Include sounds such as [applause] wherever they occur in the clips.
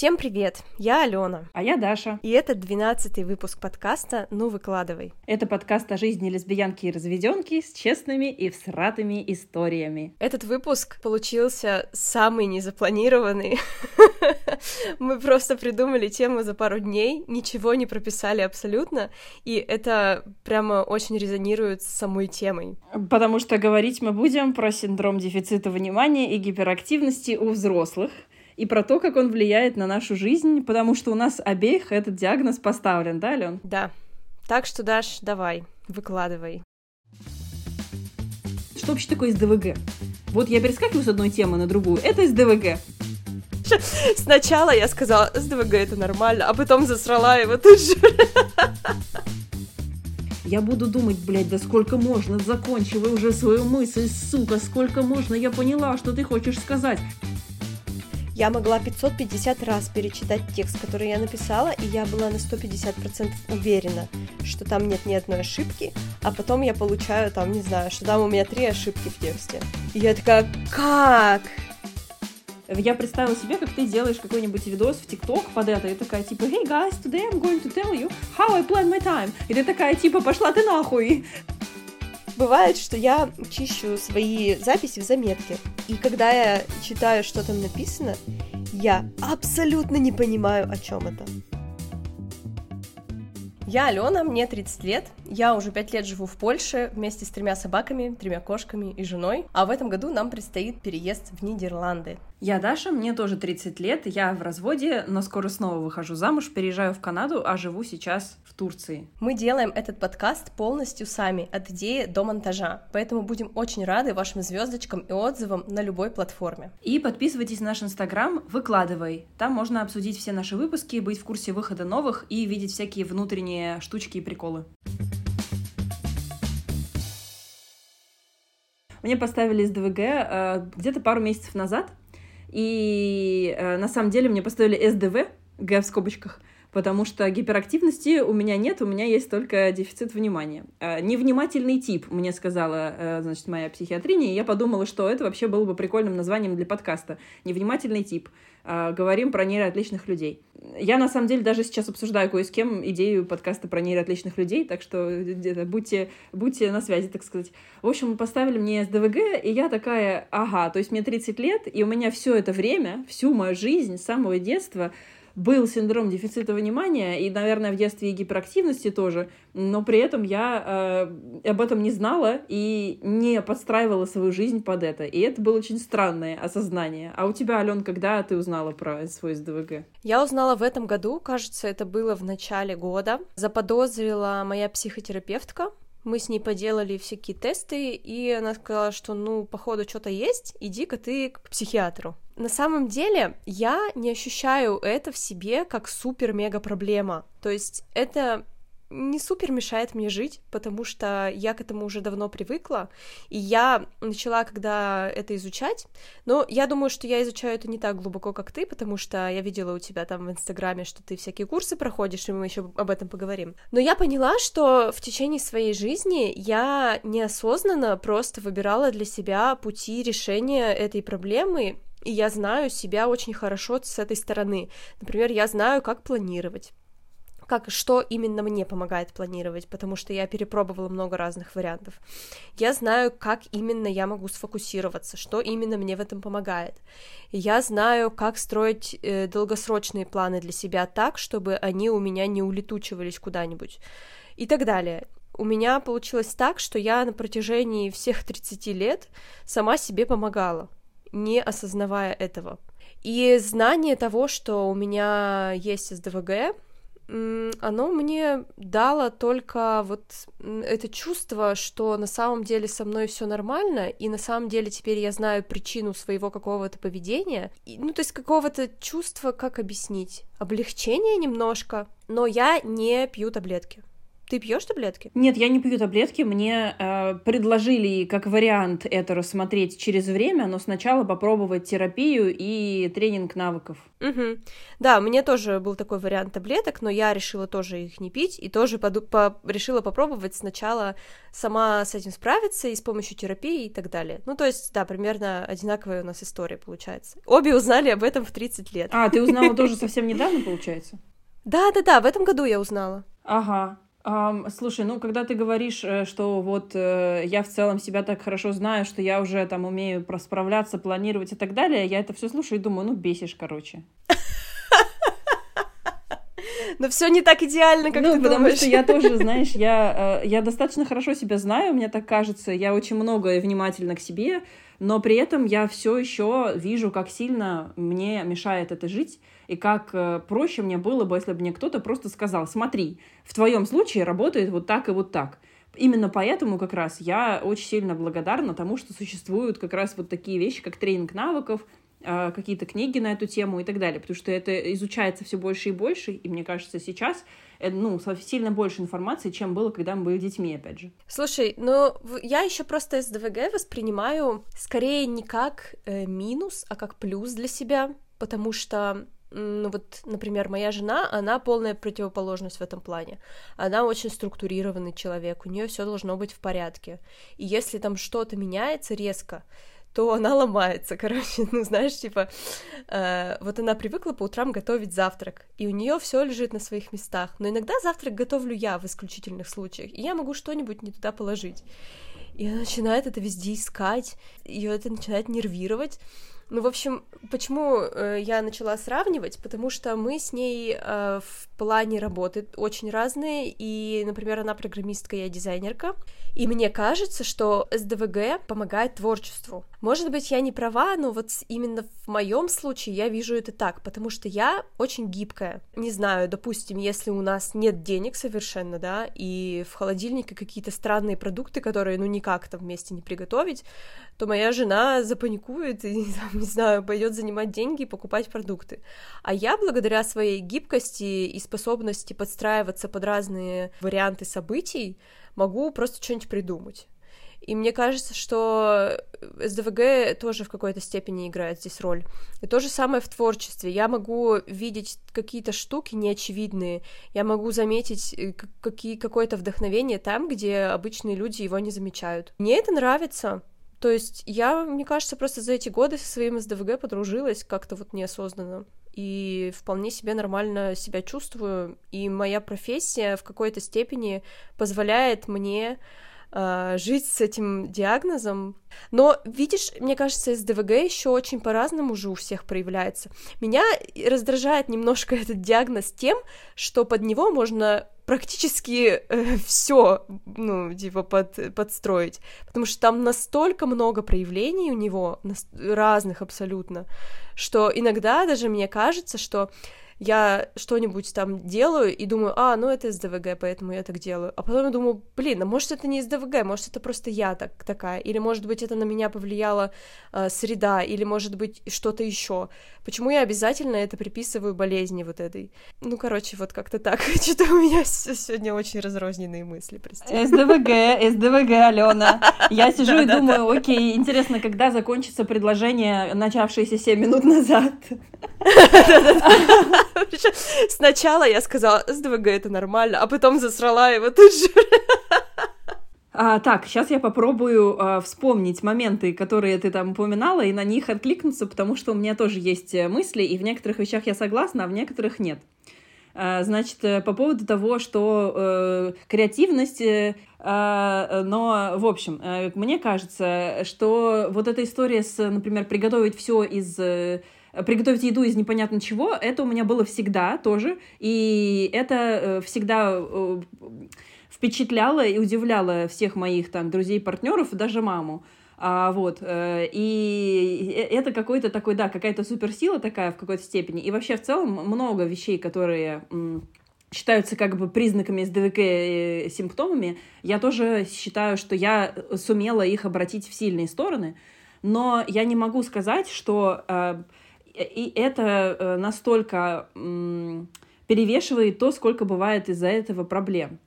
Всем привет! Я Алена. А я Даша. И это двенадцатый выпуск подкаста «Ну, выкладывай». Это подкаст о жизни лесбиянки и разведенки с честными и всратыми историями. Этот выпуск получился самый незапланированный. [laughs] Мы просто придумали тему за пару дней, ничего не прописали абсолютно, и это прямо очень резонирует с самой темой. Потому что говорить мы будем про синдром дефицита внимания и гиперактивности у взрослых и про то, как он влияет на нашу жизнь, потому что у нас обеих этот диагноз поставлен, да, Лен? Да. Так что, Даш, давай, выкладывай. Что вообще такое СДВГ? Вот я перескакиваю с одной темы на другую. Это СДВГ. [laughs] Сначала я сказала, СДВГ это нормально, а потом засрала его тут же. [laughs] Я буду думать, блядь, да сколько можно, закончивай уже свою мысль, сука, сколько можно, я поняла, что ты хочешь сказать. Я могла 550 раз перечитать текст, который я написала, и я была на 150% уверена, что там нет ни одной ошибки, а потом я получаю там, не знаю, что там у меня три ошибки в тексте. И я такая, как? Я представила себе, как ты делаешь какой-нибудь видос в ТикТок под это, и такая, типа, hey guys, today I'm going to tell you how I plan my time. И ты такая, типа, пошла ты нахуй. Бывает, что я чищу свои записи в заметке, и когда я читаю, что там написано, я абсолютно не понимаю, о чем это. Я Алена, мне 30 лет, я уже 5 лет живу в Польше вместе с тремя собаками, тремя кошками и женой, а в этом году нам предстоит переезд в Нидерланды. Я Даша, мне тоже 30 лет, я в разводе, но скоро снова выхожу замуж, переезжаю в Канаду, а живу сейчас в Турции. Мы делаем этот подкаст полностью сами, от идеи до монтажа, поэтому будем очень рады вашим звездочкам и отзывам на любой платформе. И подписывайтесь на наш инстаграм, выкладывай. Там можно обсудить все наши выпуски, быть в курсе выхода новых и видеть всякие внутренние штучки и приколы. Мне поставили СДВГ э, где-то пару месяцев назад, и э, на самом деле мне поставили СДВ, Г в скобочках, потому что гиперактивности у меня нет, у меня есть только дефицит внимания. Э, невнимательный тип, мне сказала, э, значит, моя психиатриня, и я подумала, что это вообще было бы прикольным названием для подкаста. Невнимательный тип. Э, говорим про нейроотличных людей. Я, на самом деле, даже сейчас обсуждаю кое с кем идею подкаста про нейроотличных людей, так что где-то будьте, будьте на связи, так сказать. В общем, поставили мне СДВГ, и я такая, ага, то есть мне 30 лет, и у меня все это время, всю мою жизнь, с самого детства был синдром дефицита внимания, и, наверное, в детстве и гиперактивности тоже, но при этом я э, об этом не знала и не подстраивала свою жизнь под это. И это было очень странное осознание. А у тебя, Ален, когда ты узнала про свой СДВГ? Я узнала в этом году, кажется, это было в начале года. Заподозрила моя психотерапевтка, мы с ней поделали всякие тесты, и она сказала, что, ну, походу, что-то есть, иди-ка ты к психиатру. На самом деле, я не ощущаю это в себе как супер-мега проблема. То есть это не супер мешает мне жить, потому что я к этому уже давно привыкла, и я начала когда это изучать, но я думаю, что я изучаю это не так глубоко, как ты, потому что я видела у тебя там в Инстаграме, что ты всякие курсы проходишь, и мы еще об этом поговорим. Но я поняла, что в течение своей жизни я неосознанно просто выбирала для себя пути решения этой проблемы, и я знаю себя очень хорошо с этой стороны. Например, я знаю, как планировать как, что именно мне помогает планировать, потому что я перепробовала много разных вариантов. Я знаю, как именно я могу сфокусироваться, что именно мне в этом помогает. Я знаю, как строить э, долгосрочные планы для себя так, чтобы они у меня не улетучивались куда-нибудь и так далее. У меня получилось так, что я на протяжении всех 30 лет сама себе помогала, не осознавая этого. И знание того, что у меня есть СДВГ, оно мне дало только вот это чувство, что на самом деле со мной все нормально, и на самом деле теперь я знаю причину своего какого-то поведения, и, ну, то есть какого-то чувства, как объяснить, облегчение немножко, но я не пью таблетки. Ты пьешь таблетки? Нет, я не пью таблетки. Мне э, предложили как вариант это рассмотреть через время, но сначала попробовать терапию и тренинг навыков. Угу. Да, мне тоже был такой вариант таблеток, но я решила тоже их не пить и тоже поду- по- решила попробовать сначала сама с этим справиться и с помощью терапии и так далее. Ну, то есть, да, примерно одинаковая у нас история получается. Обе узнали об этом в 30 лет. А, ты узнала тоже совсем недавно, получается? [laughs] Да-да-да, в этом году я узнала. Ага. Um, слушай, ну когда ты говоришь, э, что вот э, я в целом себя так хорошо знаю, что я уже там умею справляться, планировать и так далее, я это все слушаю и думаю, ну бесишь, короче. Но все не так идеально, как ну, ты потому думаешь. что я тоже, [laughs] знаешь, я, э, я достаточно хорошо себя знаю, мне так кажется, я очень много и внимательна к себе, но при этом я все еще вижу, как сильно мне мешает это жить, и как э, проще мне было бы, если бы мне кто-то просто сказал, смотри, в твоем случае работает вот так и вот так. Именно поэтому как раз я очень сильно благодарна тому, что существуют как раз вот такие вещи, как тренинг навыков, э, какие-то книги на эту тему и так далее, потому что это изучается все больше и больше, и мне кажется, сейчас э, ну, сильно больше информации, чем было, когда мы были детьми, опять же. Слушай, ну, я еще просто СДВГ воспринимаю скорее не как э, минус, а как плюс для себя, потому что ну вот, например, моя жена, она полная противоположность в этом плане. Она очень структурированный человек, у нее все должно быть в порядке. И если там что-то меняется резко, то она ломается, [laughs] короче, ну знаешь, типа, э, вот она привыкла по утрам готовить завтрак, и у нее все лежит на своих местах, но иногда завтрак готовлю я в исключительных случаях, и я могу что-нибудь не туда положить. И она начинает это везде искать, ее это начинает нервировать, ну, в общем, почему э, я начала сравнивать? Потому что мы с ней э, в плане работы очень разные, и, например, она программистка, я дизайнерка, и мне кажется, что СДВГ помогает творчеству. Может быть, я не права, но вот именно в моем случае я вижу это так, потому что я очень гибкая. Не знаю, допустим, если у нас нет денег совершенно, да, и в холодильнике какие-то странные продукты, которые, ну, никак там вместе не приготовить, то моя жена запаникует и, [laughs] не знаю, пойдет занимать деньги и покупать продукты. А я, благодаря своей гибкости и способности подстраиваться под разные варианты событий, могу просто что-нибудь придумать. И мне кажется, что СДВГ тоже в какой-то степени играет здесь роль. И то же самое в творчестве. Я могу видеть какие-то штуки неочевидные, я могу заметить э, какие, какое-то вдохновение там, где обычные люди его не замечают. Мне это нравится. То есть я, мне кажется, просто за эти годы со своим СДВГ подружилась как-то вот неосознанно. И вполне себе нормально себя чувствую. И моя профессия в какой-то степени позволяет мне э, жить с этим диагнозом. Но, видишь, мне кажется, СДВГ еще очень по-разному уже у всех проявляется. Меня раздражает немножко [laughs] этот диагноз тем, что под него можно практически э, [laughs] все, ну, типа, под, подстроить. Потому что там настолько много проявлений у него, разных абсолютно, что иногда даже мне кажется, что я что-нибудь там делаю и думаю, а, ну это СДВГ, поэтому я так делаю. А потом я думаю, блин, а может это не СДВГ, может это просто я так, такая, или может быть это на меня повлияла э, среда, или может быть что-то еще. Почему я обязательно это приписываю болезни вот этой? Ну, короче, вот как-то так. [laughs] Что-то у меня сегодня очень разрозненные мысли, прости. СДВГ, СДВГ, Алена. Я [laughs] сижу и думаю, окей, интересно, когда закончится предложение, начавшееся 7 минут назад. [laughs] Сначала я сказала, СДВГ это нормально, а потом засрала его тут же. А, так, сейчас я попробую а, вспомнить моменты, которые ты там упоминала, и на них откликнуться, потому что у меня тоже есть э, мысли, и в некоторых вещах я согласна, а в некоторых нет. А, значит, э, по поводу того, что э, креативность, э, э, но, в общем, э, мне кажется, что вот эта история с, например, приготовить все из... Э, приготовить еду из непонятно чего, это у меня было всегда тоже, и это э, всегда э, впечатляло и удивляло всех моих там друзей, партнеров, даже маму. А, вот, э, и это какой-то такой, да, какая-то суперсила такая в какой-то степени. И вообще в целом много вещей, которые считаются как бы признаками СДВК э, симптомами, я тоже считаю, что я сумела их обратить в сильные стороны, но я не могу сказать, что э, и это э, настолько перевешивает то, сколько бывает из-за этого проблем.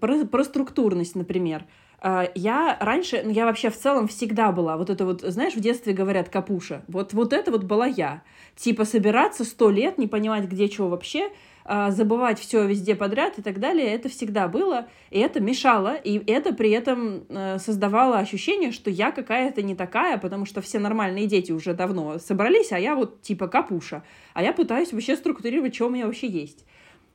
про, про структурность, например. А, я раньше, ну, я вообще в целом всегда была, вот это вот, знаешь, в детстве говорят капуша, вот, вот это вот была я. Типа собираться сто лет, не понимать, где чего вообще, а, забывать все везде подряд и так далее, это всегда было, и это мешало, и это при этом э, создавало ощущение, что я какая-то не такая, потому что все нормальные дети уже давно собрались, а я вот типа капуша, а я пытаюсь вообще структурировать, что у меня вообще есть.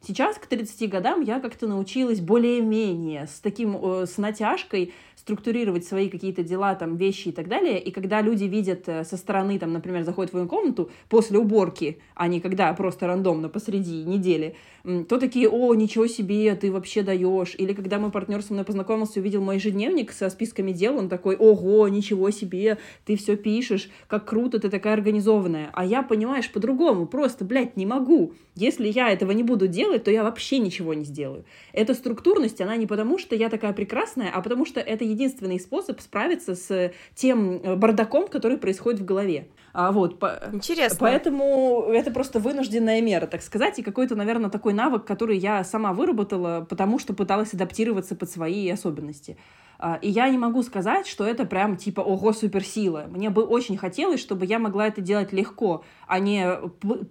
Сейчас, к 30 годам, я как-то научилась более-менее с таким, с натяжкой структурировать свои какие-то дела, там, вещи и так далее. И когда люди видят э, со стороны, там, например, заходят в твою комнату после уборки, а не когда просто рандомно посреди недели, то такие, о, ничего себе, ты вообще даешь. Или когда мой партнер со мной познакомился, увидел мой ежедневник со списками дел, он такой, ого, ничего себе, ты все пишешь, как круто, ты такая организованная. А я, понимаешь, по-другому, просто, блядь, не могу. Если я этого не буду делать, то я вообще ничего не сделаю. Эта структурность, она не потому, что я такая прекрасная, а потому что это единственный способ справиться с тем э, бардаком, который происходит в голове. А, вот, по... Интересно. Поэтому это просто вынужденная мера, так сказать, и какой-то, наверное, такой навык, который я сама выработала, потому что пыталась адаптироваться под свои особенности. А, и я не могу сказать, что это прям типа ого, суперсила. Мне бы очень хотелось, чтобы я могла это делать легко, а не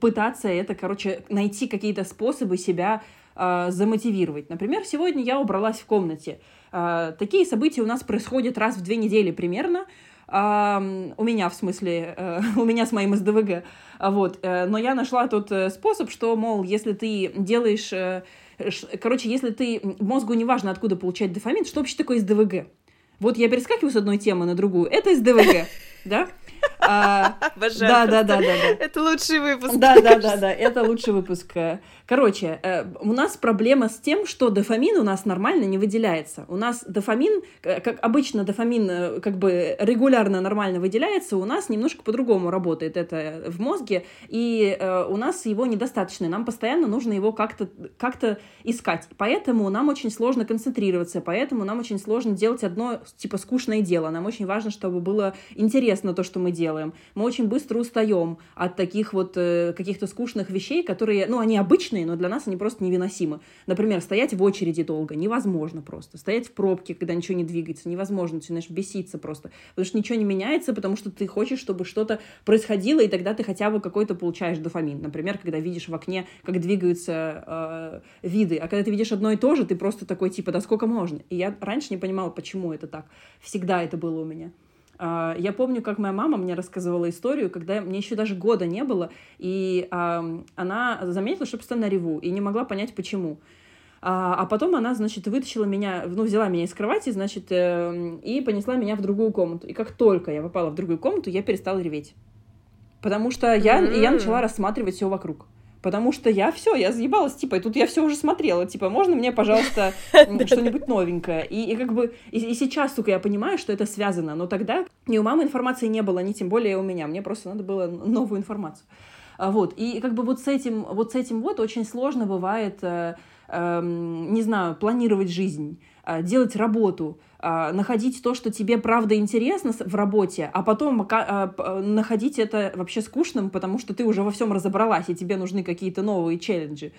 пытаться это, короче, найти какие-то способы себя э, замотивировать. Например, сегодня я убралась в комнате. Э, такие события у нас происходят раз в две недели примерно. У меня, в смысле, uh, [laughs] у меня с моим СДВГ, вот, uh, но я нашла тот э, способ, что, мол, если ты делаешь, э, короче, если ты, мозгу не важно, откуда получать дофамин, что вообще такое СДВГ? Вот я перескакиваю с одной темы на другую, это СДВГ, [laughs] да? А, да, да, да, да, да. Это лучший выпуск. Да, да, да, да, это лучший выпуск. Короче, э, у нас проблема с тем, что дофамин у нас нормально не выделяется. У нас дофамин, э, как обычно дофамин э, как бы регулярно нормально выделяется, у нас немножко по-другому работает это в мозге, и у нас его недостаточно. Нам постоянно нужно его как-то как искать. Поэтому нам очень сложно концентрироваться, поэтому нам очень сложно делать одно типа скучное дело. Нам очень важно, чтобы было интересно то, что мы делаем. Мы очень быстро устаем от таких вот каких-то скучных вещей, которые, ну, они обычные, но для нас они просто невыносимы. Например, стоять в очереди долго невозможно просто. Стоять в пробке, когда ничего не двигается, невозможно. Ты начинаешь беситься просто. Потому что ничего не меняется, потому что ты хочешь, чтобы что-то происходило, и тогда ты хотя бы какой-то получаешь дофамин. Например, когда видишь в окне, как двигаются э, виды. А когда ты видишь одно и то же, ты просто такой, типа, да сколько можно? И я раньше не понимала, почему это так. Всегда это было у меня. А, я помню, как моя мама мне рассказывала историю, когда мне еще даже года не было, и она заметила, что постоянно реву, и не могла понять, почему. А, а потом она, значит, вытащила меня, ну, взяла меня из кровати, значит, э, и понесла меня в другую комнату. И как только я попала в другую комнату, я перестала реветь. Потому что я, mm-hmm. я начала рассматривать все вокруг. Потому что я все, я заебалась, типа, и тут я все уже смотрела, типа, можно мне, пожалуйста, [laughs] что-нибудь новенькое? И, и как бы, и, и сейчас, только я понимаю, что это связано, но тогда ни у мамы информации не было, ни тем более у меня, мне просто надо было новую информацию. А вот, и как бы вот с этим, вот с этим вот очень сложно бывает, э, э, не знаю, планировать жизнь, э, делать работу, а, находить то, что тебе правда интересно в работе, а потом находить это вообще скучным, потому что ты уже во всем разобралась, и тебе нужны какие-то новые челленджи.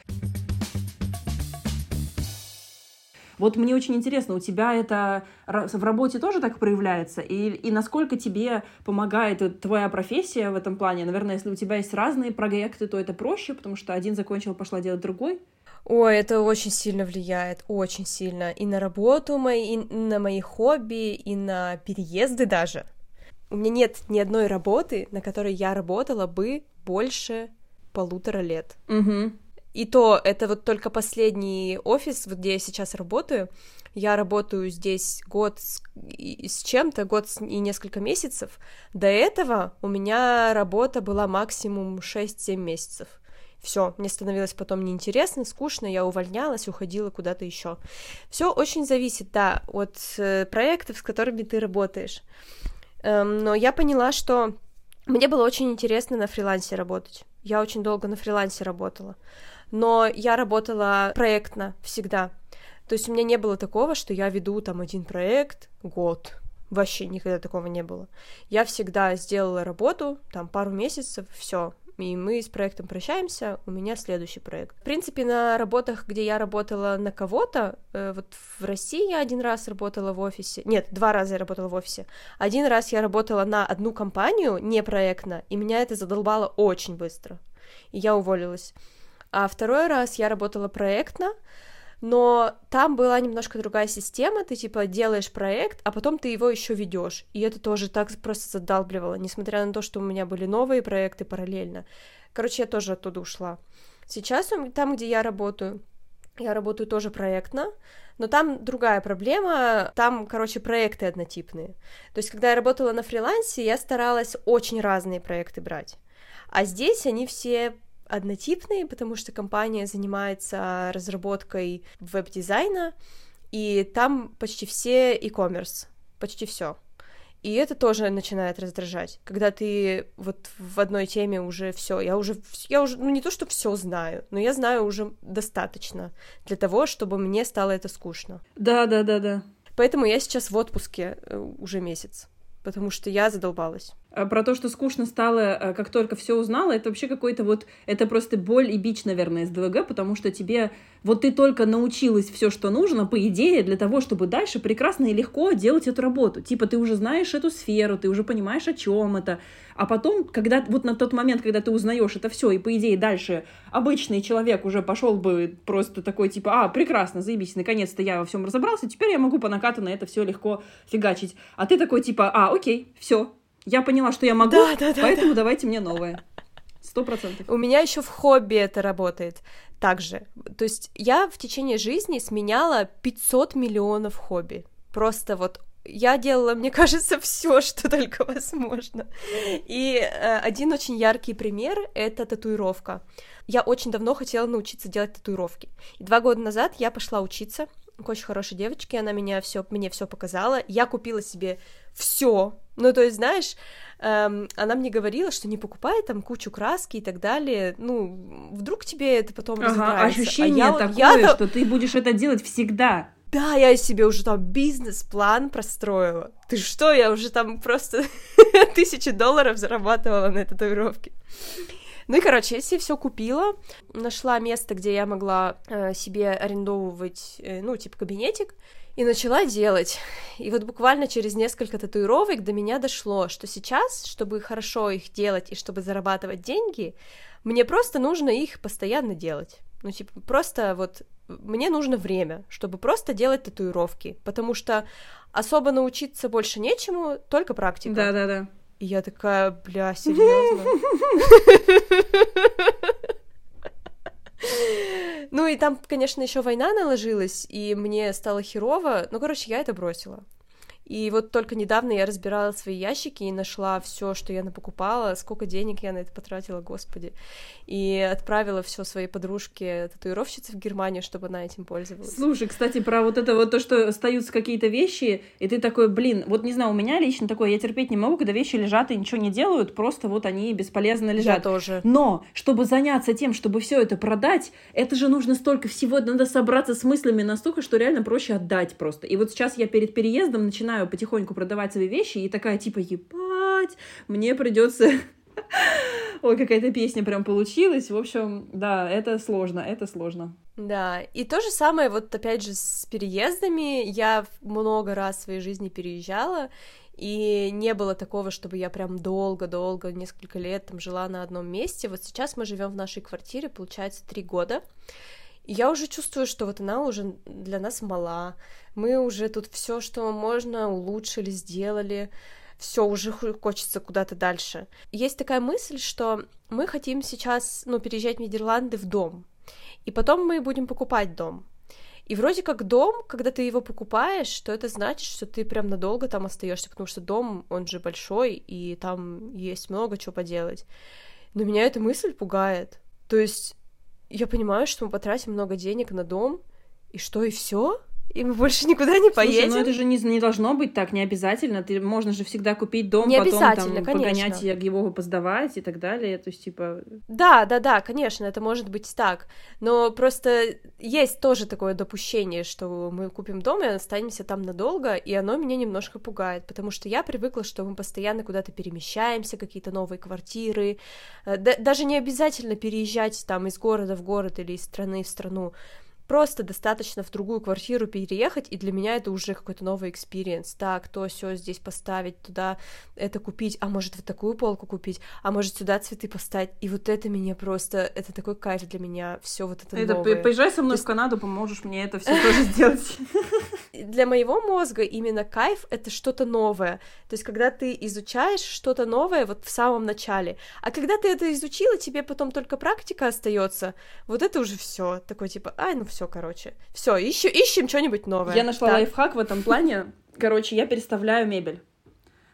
Вот мне очень интересно, у тебя это в работе тоже так проявляется? И, и насколько тебе помогает твоя профессия в этом плане? Наверное, если у тебя есть разные проекты, то это проще, потому что один закончил, пошла делать другой. Ой, это очень сильно влияет, очень сильно. И на работу мои, и на мои хобби, и на переезды даже. У меня нет ни одной работы, на которой я работала бы больше полутора лет. Угу. И то это вот только последний офис, вот где я сейчас работаю. Я работаю здесь год с, с чем-то, год и несколько месяцев. До этого у меня работа была максимум 6-7 месяцев. Все, мне становилось потом неинтересно, скучно, я увольнялась, уходила куда-то еще. Все очень зависит, да, от э, проектов, с которыми ты работаешь. Эм, но я поняла, что мне было очень интересно на фрилансе работать. Я очень долго на фрилансе работала. Но я работала проектно всегда. То есть у меня не было такого, что я веду там один проект год. Вообще никогда такого не было. Я всегда сделала работу, там пару месяцев, все, и мы с проектом прощаемся, у меня следующий проект. В принципе, на работах, где я работала на кого-то, э, вот в России я один раз работала в офисе, нет, два раза я работала в офисе, один раз я работала на одну компанию, не проектно, и меня это задолбало очень быстро, и я уволилась. А второй раз я работала проектно, но там была немножко другая система, ты типа делаешь проект, а потом ты его еще ведешь, и это тоже так просто задалбливало, несмотря на то, что у меня были новые проекты параллельно. Короче, я тоже оттуда ушла. Сейчас там, где я работаю, я работаю тоже проектно, но там другая проблема, там, короче, проекты однотипные. То есть, когда я работала на фрилансе, я старалась очень разные проекты брать. А здесь они все однотипные, потому что компания занимается разработкой веб-дизайна, и там почти все e-commerce, почти все. И это тоже начинает раздражать, когда ты вот в одной теме уже все, я уже, я уже, ну не то, что все знаю, но я знаю уже достаточно для того, чтобы мне стало это скучно. Да, да, да, да. Поэтому я сейчас в отпуске э, уже месяц, потому что я задолбалась. А про то, что скучно стало, э, как только все узнала, это вообще какой-то вот, это просто боль и бич, наверное, с ДВГ, потому что тебе, вот ты только научилась все, что нужно, по идее, для того, чтобы дальше прекрасно и легко делать эту работу. Типа ты уже знаешь эту сферу, ты уже понимаешь, о чем это. А потом, когда вот на тот момент, когда ты узнаешь это все, и по идее дальше обычный человек уже пошел бы просто такой типа, а, прекрасно, заебись, наконец-то я во всем разобрался, теперь я могу по накатанной это все легко фигачить. А ты такой типа, а, окей, все, я поняла, что я могу, да, да, да, поэтому да. давайте мне новое. Сто процентов. У меня еще в хобби это работает также. То есть я в течение жизни сменяла 500 миллионов хобби. Просто вот я делала, мне [laughs] кажется, все, что только возможно. И э, один очень яркий пример — это татуировка. Я очень давно хотела научиться делать татуировки. И два года назад я пошла учиться к очень хорошей девочке, она меня все, мне все показала. Я купила себе все. Ну, то есть, знаешь, эм, она мне говорила, что не покупай там кучу краски и так далее. Ну, вдруг тебе это потом ага, разобрается. Ощущение а я, такое, я, что ты будешь это делать всегда. Да, я себе уже там бизнес-план простроила. Ты что, я уже там просто [laughs] тысячи долларов зарабатывала на татуировке. Ну и, короче, я себе все купила, нашла место, где я могла э, себе арендовывать, э, ну, типа кабинетик, и начала делать. И вот буквально через несколько татуировок до меня дошло, что сейчас, чтобы хорошо их делать и чтобы зарабатывать деньги, мне просто нужно их постоянно делать. Ну, типа, просто вот мне нужно время, чтобы просто делать татуировки, потому что особо научиться больше нечему, только практика. Да-да-да. И я такая, бля, серьезно. Ну и там, конечно, еще война наложилась, и мне стало херово. Ну, короче, я это бросила. И вот только недавно я разбирала свои ящики и нашла все, что я напокупала, сколько денег я на это потратила, господи. И отправила все своей подружке татуировщице в Германию, чтобы она этим пользовалась. Слушай, кстати, про вот это вот то, что остаются какие-то вещи, и ты такой, блин, вот не знаю, у меня лично такое, я терпеть не могу, когда вещи лежат и ничего не делают, просто вот они бесполезно лежат. Я тоже. Но, чтобы заняться тем, чтобы все это продать, это же нужно столько всего, надо собраться с мыслями настолько, что реально проще отдать просто. И вот сейчас я перед переездом начинаю начинаю потихоньку продавать свои вещи, и такая типа, ебать, мне придется [laughs] Ой, какая-то песня прям получилась. В общем, да, это сложно, это сложно. Да, и то же самое вот опять же с переездами. Я много раз в своей жизни переезжала, и не было такого, чтобы я прям долго-долго, несколько лет там жила на одном месте. Вот сейчас мы живем в нашей квартире, получается, три года. И я уже чувствую, что вот она уже для нас мала. Мы уже тут все, что можно, улучшили, сделали. Все, уже хочется куда-то дальше. Есть такая мысль, что мы хотим сейчас, ну, переезжать в Нидерланды в дом. И потом мы будем покупать дом. И вроде как дом, когда ты его покупаешь, то это значит, что ты прям надолго там остаешься, потому что дом, он же большой, и там есть много чего поделать. Но меня эта мысль пугает. То есть я понимаю, что мы потратим много денег на дом, и что, и все? И мы больше никуда не поедем. Слушай, ну это же не, не должно быть так, не обязательно. Ты можно же всегда купить дом, не потом там конечно. погонять его поздавать и так далее. То есть, типа. Да, да, да, конечно, это может быть так. Но просто есть тоже такое допущение, что мы купим дом и останемся там надолго, и оно меня немножко пугает, потому что я привыкла, что мы постоянно куда-то перемещаемся, какие-то новые квартиры. Э, даже не обязательно переезжать там из города в город или из страны в страну просто достаточно в другую квартиру переехать, и для меня это уже какой-то новый experience. Так, то все здесь поставить, туда это купить, а может вот такую полку купить, а может сюда цветы поставить. И вот это меня просто, это такой кайф для меня, все вот это, это новое. Поезжай со мной есть... в Канаду, поможешь мне это все тоже сделать. [laughs] Для моего мозга именно кайф — это что-то новое. То есть, когда ты изучаешь что-то новое вот в самом начале, а когда ты это изучила, тебе потом только практика остается, вот это уже все такой типа, ай, ну все все, короче. Все, ищем, ищем что-нибудь новое. Я нашла так. лайфхак в этом плане. Короче, я переставляю мебель.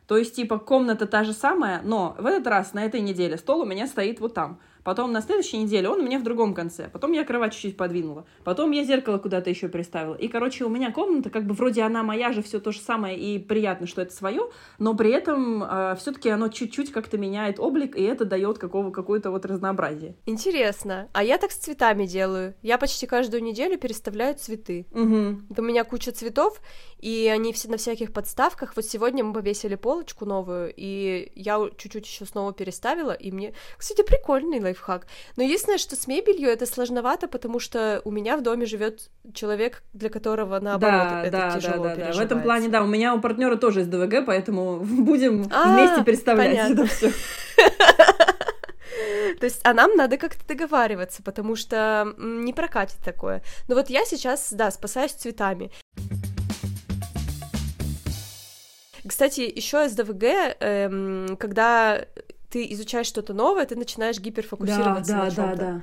То есть, типа, комната та же самая, но в этот раз, на этой неделе, стол у меня стоит вот там. Потом на следующей неделе он у меня в другом конце. Потом я кровать чуть-чуть подвинула. Потом я зеркало куда-то еще приставила. И, короче, у меня комната, как бы вроде она моя же, все то же самое, и приятно, что это свое, но при этом э, все-таки оно чуть-чуть как-то меняет облик, и это дает какого, какое-то вот разнообразие. Интересно. А я так с цветами делаю. Я почти каждую неделю переставляю цветы. Угу. У меня куча цветов, и они все на всяких подставках. Вот сегодня мы повесили полочку новую, и я чуть-чуть еще снова переставила, и мне, кстати, прикольный лайф лайфхак. Но единственное, что с мебелью это сложновато, потому что у меня в доме живет человек, для которого наоборот да, это да, тяжело да, да, да. В этом плане, да, у меня у партнера тоже есть ДВГ, поэтому [laughs] будем а, вместе представлять это все. [laughs] То есть, а нам надо как-то договариваться, потому что не прокатит такое. Но вот я сейчас, да, спасаюсь цветами. Кстати, еще СДВГ, эм, когда ты изучаешь что-то новое, ты начинаешь гиперфокусироваться да, на да, чем-то. Да, да.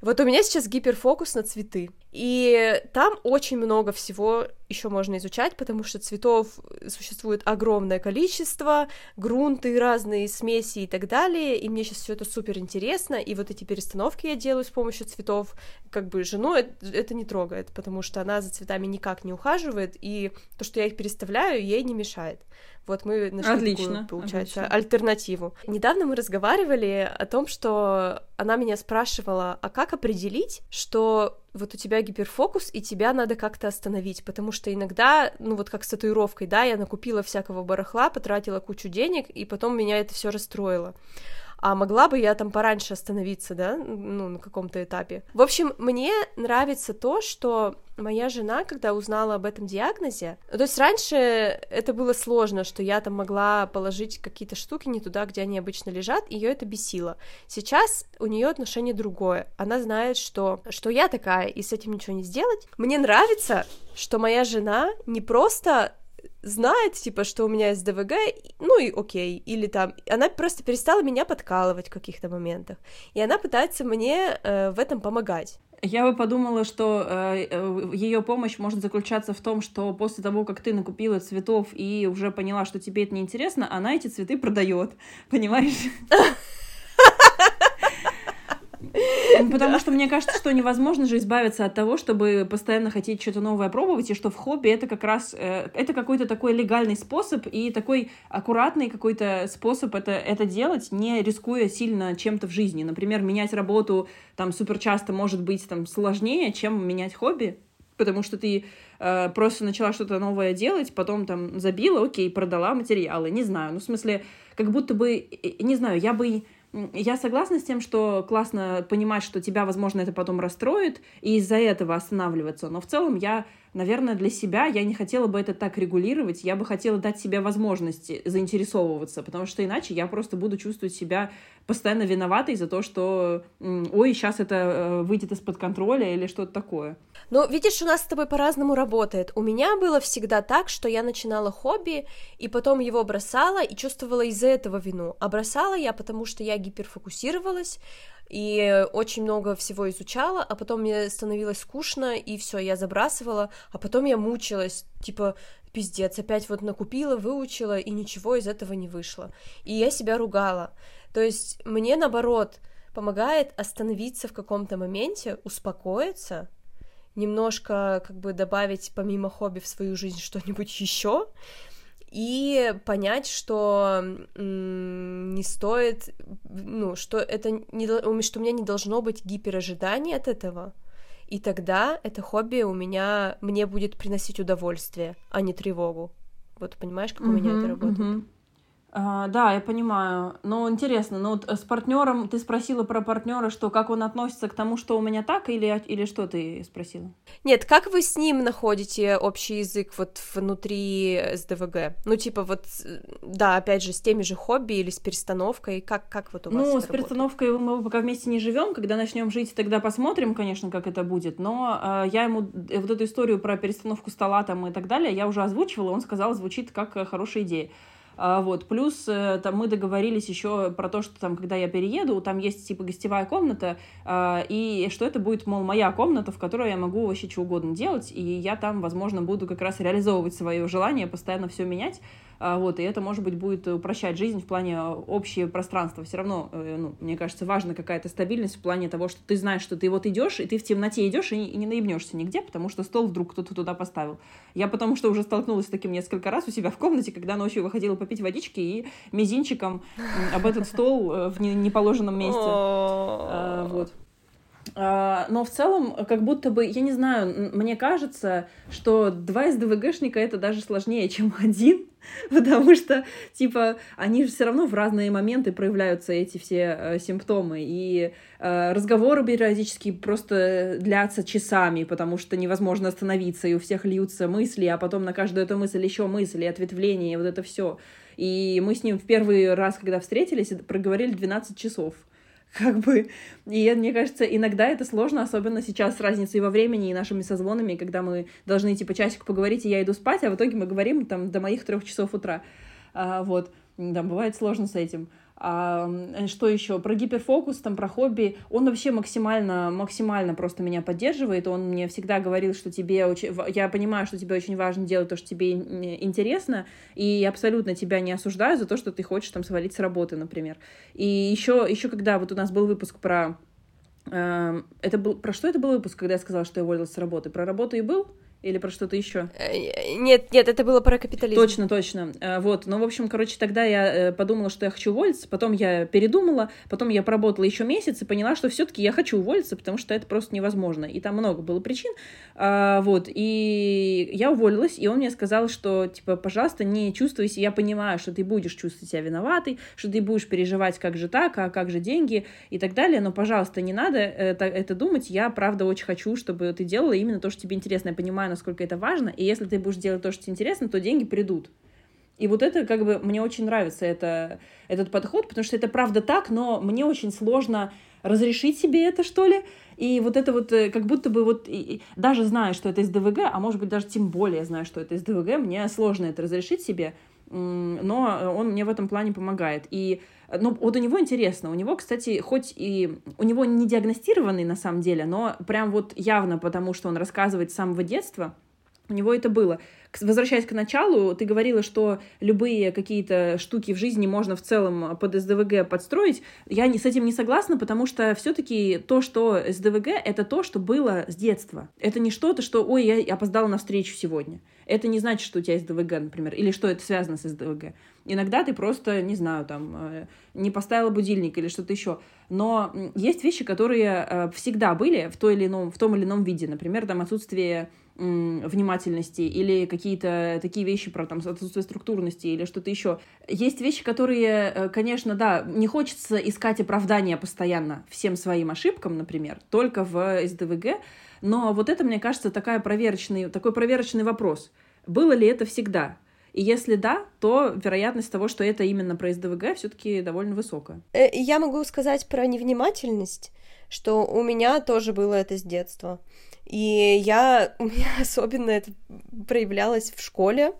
Вот у меня сейчас гиперфокус на цветы. И там очень много всего еще можно изучать, потому что цветов существует огромное количество, грунты разные, смеси и так далее. И мне сейчас все это супер интересно. И вот эти перестановки я делаю с помощью цветов. Как бы жену это, это не трогает, потому что она за цветами никак не ухаживает, и то, что я их переставляю, ей не мешает. Вот мы нашли отлично, такую, получается, отлично. альтернативу. Недавно мы разговаривали о том, что она меня спрашивала, а как определить, что вот у тебя гиперфокус, и тебя надо как-то остановить, потому что иногда, ну вот как с татуировкой, да, я накупила всякого барахла, потратила кучу денег, и потом меня это все расстроило а могла бы я там пораньше остановиться, да, ну, на каком-то этапе. В общем, мне нравится то, что моя жена, когда узнала об этом диагнозе, то есть раньше это было сложно, что я там могла положить какие-то штуки не туда, где они обычно лежат, ее это бесило. Сейчас у нее отношение другое. Она знает, что, что я такая, и с этим ничего не сделать. Мне нравится, что моя жена не просто знает, типа, что у меня есть ДВГ, ну и окей, или там, она просто перестала меня подкалывать в каких-то моментах, и она пытается мне э, в этом помогать. Я бы подумала, что э, э ее помощь может заключаться в том, что после того, как ты накупила цветов и уже поняла, что тебе это неинтересно, она эти цветы продает, понимаешь? [laughs] Потому что мне кажется, что невозможно же избавиться от того, чтобы постоянно хотеть что-то новое пробовать, и что в хобби это как раз э, это какой-то такой легальный способ и такой аккуратный какой-то способ это, это делать, не рискуя сильно чем-то в жизни. Например, менять работу там супер часто может быть там сложнее, чем менять хобби, потому что ты э, просто начала что-то новое делать, потом там забила, окей, продала материалы, не знаю, ну в смысле, как будто бы, не знаю, я бы я согласна с тем, что классно понимать, что тебя, возможно, это потом расстроит, и из-за этого останавливаться. Но в целом я наверное, для себя я не хотела бы это так регулировать, я бы хотела дать себе возможность заинтересовываться, потому что иначе я просто буду чувствовать себя постоянно виноватой за то, что ой, сейчас это э, выйдет из-под контроля или что-то такое. Ну, видишь, у нас с тобой по-разному работает. У меня было всегда так, что я начинала хобби, и потом его бросала, и чувствовала из-за этого вину. А бросала я, потому что я гиперфокусировалась, и очень много всего изучала, а потом мне становилось скучно, и все, я забрасывала, а потом я мучилась, типа, пиздец, опять вот накупила, выучила, и ничего из этого не вышло. И я себя ругала. То есть мне, наоборот, помогает остановиться в каком-то моменте, успокоиться, немножко как бы добавить помимо хобби в свою жизнь что-нибудь еще и понять, что не стоит, ну, что это не, что у меня не должно быть гиперожиданий от этого, и тогда это хобби у меня мне будет приносить удовольствие, а не тревогу. Вот понимаешь, как у меня это работает? А, да, я понимаю. Но интересно, ну вот с партнером ты спросила про партнера, что как он относится к тому, что у меня так, или, или что ты спросила? Нет, как вы с ним находите общий язык вот внутри СДВГ? Ну, типа вот, да, опять же, с теми же хобби или с перестановкой, как, как вот у вас Ну, с перестановкой мы пока вместе не живем, когда начнем жить, тогда посмотрим, конечно, как это будет, но э, я ему вот эту историю про перестановку стола там и так далее, я уже озвучивала, он сказал, звучит как э, хорошая идея. А, вот. Плюс э, там мы договорились еще про то, что там, когда я перееду, там есть типа гостевая комната, а, и что это будет, мол, моя комната, в которой я могу вообще что угодно делать, и я там, возможно, буду как раз реализовывать свое желание постоянно все менять. А, вот, и это, может быть, будет упрощать жизнь в плане общее пространства. Все равно, э, ну, мне кажется, важна какая-то стабильность в плане того, что ты знаешь, что ты вот идешь, и ты в темноте идешь и не, и не наебнешься нигде, потому что стол вдруг кто-то туда поставил. Я потому что уже столкнулась с таким несколько раз у себя в комнате, когда ночью выходила попить водички и мизинчиком об этот стол э, в неположенном месте. А, вот. А, но в целом, как будто бы, я не знаю, мне кажется, что два СДВГшника это даже сложнее, [laughs] чем один, потому что, типа, они же все равно в разные моменты проявляются эти все э, симптомы, и э, разговоры периодически просто длятся часами, потому что невозможно остановиться, и у всех льются мысли, а потом на каждую эту мысль еще мысли, ответвления, вот это все. И мы с ним в первый раз, когда встретились, проговорили 12 часов [laughs] как бы, и мне кажется, иногда это сложно, особенно сейчас с разницей во времени и нашими созвонами, когда мы должны, типа, часик поговорить, и я иду спать, а в итоге мы говорим там до моих трех часов утра, а, вот, там бывает сложно с этим. А, что еще? Про гиперфокус, там, про хобби. Он вообще максимально, максимально просто меня поддерживает. Он мне всегда говорил, что тебе очень... Я понимаю, что тебе очень важно делать то, что тебе интересно, и абсолютно тебя не осуждаю за то, что ты хочешь там свалить с работы, например. И еще, еще когда вот у нас был выпуск про... Э, это был... Про что это был выпуск, когда я сказала, что я уволилась с работы? Про работу и был? Или про что-то еще? Э, нет, нет, это было про капитализм. Точно, точно. Э, вот. Ну, в общем, короче, тогда я э, подумала, что я хочу уволиться, потом я передумала, потом я поработала еще месяц и поняла, что все-таки я хочу уволиться, потому что это просто невозможно. И там много было причин. А, вот. И я уволилась, и он мне сказал, что, типа, пожалуйста, не чувствуйся. Я понимаю, что ты будешь чувствовать себя виноватой, что ты будешь переживать, как же так, а как же деньги и так далее. Но, пожалуйста, не надо это, это думать. Я, правда, очень хочу, чтобы ты делала именно то, что тебе интересно. Я понимаю, понимаю, насколько это важно, и если ты будешь делать то, что тебе интересно, то деньги придут. И вот это как бы мне очень нравится это, этот подход, потому что это правда так, но мне очень сложно разрешить себе это, что ли. И вот это вот э, как будто бы вот и, даже зная, что это из ДВГ, а может быть даже тем более зная, что это из ДВГ, мне сложно это разрешить себе, но он мне в этом плане помогает. И ну, вот у него интересно, у него, кстати, хоть и у него не диагностированный на самом деле, но прям вот явно, потому что он рассказывает с самого детства, у него это было. Возвращаясь к началу, ты говорила, что любые какие-то штуки в жизни можно в целом под СДВГ подстроить. Я с этим не согласна, потому что все-таки то, что СДВГ, это то, что было с детства. Это не что-то, что, ой, я опоздала на встречу сегодня. Это не значит, что у тебя СДВГ, например, или что это связано с СДВГ. Иногда ты просто, не знаю, там, э, не поставила будильник или что-то еще. Но есть вещи, которые э, всегда были в, той или ином, в том или ином виде. Например, там отсутствие внимательности или какие-то такие вещи про там отсутствие структурности или что-то еще. Есть вещи, которые, э, конечно, да, не хочется искать оправдания постоянно всем своим ошибкам, например, только в СДВГ, но вот это, мне кажется, такая проверочный, такой проверочный вопрос. Было ли это всегда? И если да, то вероятность того, что это именно про СДВГ, все-таки довольно высокая. Э, я могу сказать про невнимательность, что у меня тоже было это с детства. И я, [laughs] у меня особенно это проявлялось в школе.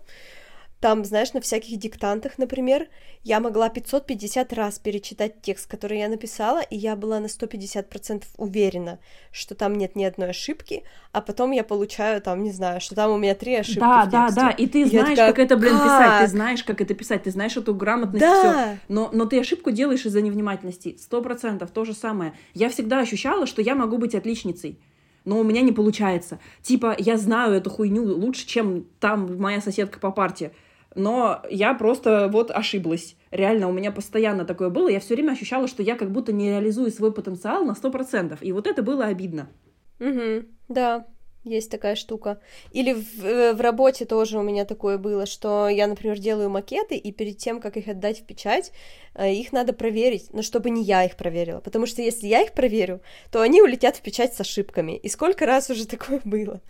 Там, знаешь, на всяких диктантах, например, я могла 550 раз перечитать текст, который я написала, и я была на 150% уверена, что там нет ни одной ошибки, а потом я получаю там, не знаю, что там у меня три ошибки Да, да, да, и ты знаешь, такая, как это, блин, как? писать, ты знаешь, как это писать, ты знаешь эту грамотность, да. все. Но, но ты ошибку делаешь из-за невнимательности, сто процентов, то же самое. Я всегда ощущала, что я могу быть отличницей но у меня не получается. Типа, я знаю эту хуйню лучше, чем там моя соседка по парте, но я просто вот ошиблась. Реально, у меня постоянно такое было. Я все время ощущала, что я как будто не реализую свой потенциал на 100%. И вот это было обидно. Угу, да, есть такая штука. Или в, э, в работе тоже у меня такое было, что я, например, делаю макеты, и перед тем, как их отдать в печать, э, их надо проверить, но чтобы не я их проверила. Потому что если я их проверю, то они улетят в печать с ошибками. И сколько раз уже такое было?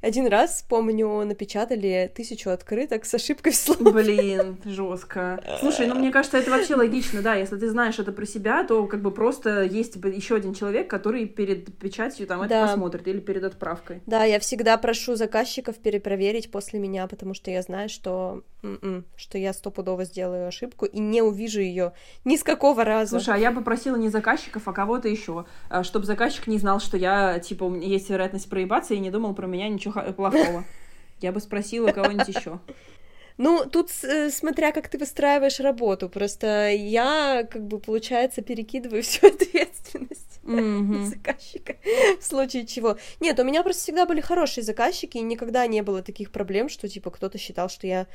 Один раз, помню, напечатали тысячу открыток с ошибкой в слове. Блин, жестко. Слушай, ну мне кажется, это вообще логично, да. Если ты знаешь это про себя, то как бы просто есть еще один человек, который перед печатью там это да. посмотрит или перед отправкой. Да, я всегда прошу заказчиков перепроверить после меня, потому что я знаю, что, м-м, что я стопудово сделаю ошибку и не увижу ее ни с какого раза. Слушай, а я попросила не заказчиков, а кого-то еще, а, чтобы заказчик не знал, что я, типа, у меня есть вероятность проебаться и не думал про меня ничего плохого. Я бы спросила кого-нибудь еще. Ну, тут э, смотря как ты выстраиваешь работу, просто я, как бы, получается, перекидываю [laughs] всю ответственность [laughs] mm-hmm. заказчика в случае чего. Нет, у меня просто всегда были хорошие заказчики, и никогда не было таких проблем, что, типа, кто-то считал, что я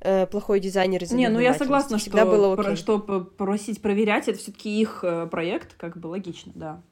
э, плохой дизайнер из Не, ну я согласна, всегда что, было окей. что просить проверять, это все таки их э, проект, как бы логично, да.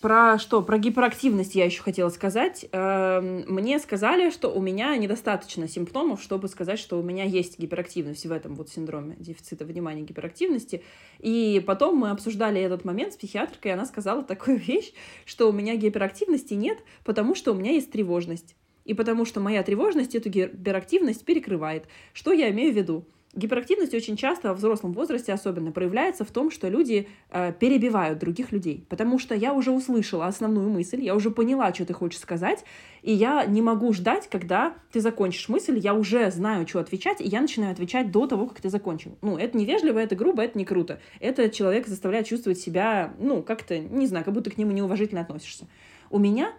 Про что? Про гиперактивность я еще хотела сказать. Эм, мне сказали, что у меня недостаточно симптомов, чтобы сказать, что у меня есть гиперактивность в этом вот синдроме дефицита внимания гиперактивности. И потом мы обсуждали этот момент с психиатркой, и она сказала такую [laughs] вещь, что у меня гиперактивности нет, потому что у меня есть тревожность. И потому что моя тревожность эту гиперактивность перекрывает. Что я имею в виду? Гиперактивность очень часто во взрослом возрасте особенно проявляется в том, что люди э, перебивают других людей, потому что я уже услышала основную мысль, я уже поняла, что ты хочешь сказать, и я не могу ждать, когда ты закончишь мысль, я уже знаю, что отвечать, и я начинаю отвечать до того, как ты закончил. Ну, это невежливо, это грубо, это не круто. Это человек заставляет чувствовать себя, ну, как-то, не знаю, как будто к нему неуважительно относишься. У меня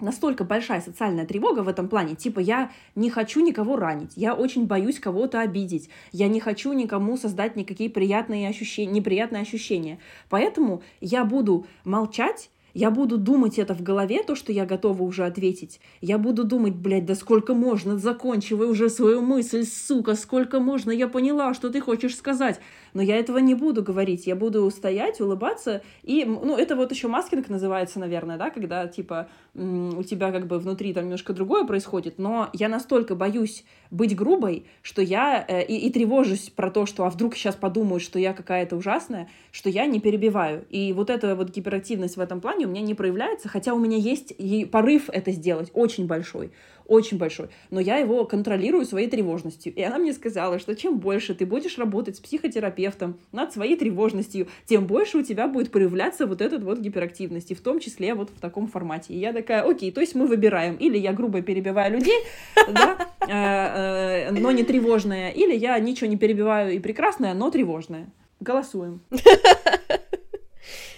настолько большая социальная тревога в этом плане, типа я не хочу никого ранить, я очень боюсь кого-то обидеть, я не хочу никому создать никакие приятные ощущения, неприятные ощущения. Поэтому я буду молчать я буду думать это в голове, то, что я готова уже ответить. Я буду думать, блядь, да сколько можно, заканчивай уже свою мысль, сука, сколько можно, я поняла, что ты хочешь сказать. Но я этого не буду говорить, я буду стоять, улыбаться, и, ну, это вот еще маскинг называется, наверное, да, когда, типа, у тебя как бы внутри там немножко другое происходит, но я настолько боюсь быть грубой, что я э, и, и тревожусь про то, что а вдруг сейчас подумают, что я какая-то ужасная, что я не перебиваю. И вот эта вот гиперактивность в этом плане у меня не проявляется, хотя у меня есть и порыв это сделать очень большой очень большой, но я его контролирую своей тревожностью. И она мне сказала, что чем больше ты будешь работать с психотерапевтом над своей тревожностью, тем больше у тебя будет проявляться вот этот вот гиперактивность, и в том числе вот в таком формате. И я такая, окей, то есть мы выбираем, или я грубо перебиваю людей, э, э, но не тревожная, или я ничего не перебиваю и прекрасная, но тревожная. Голосуем.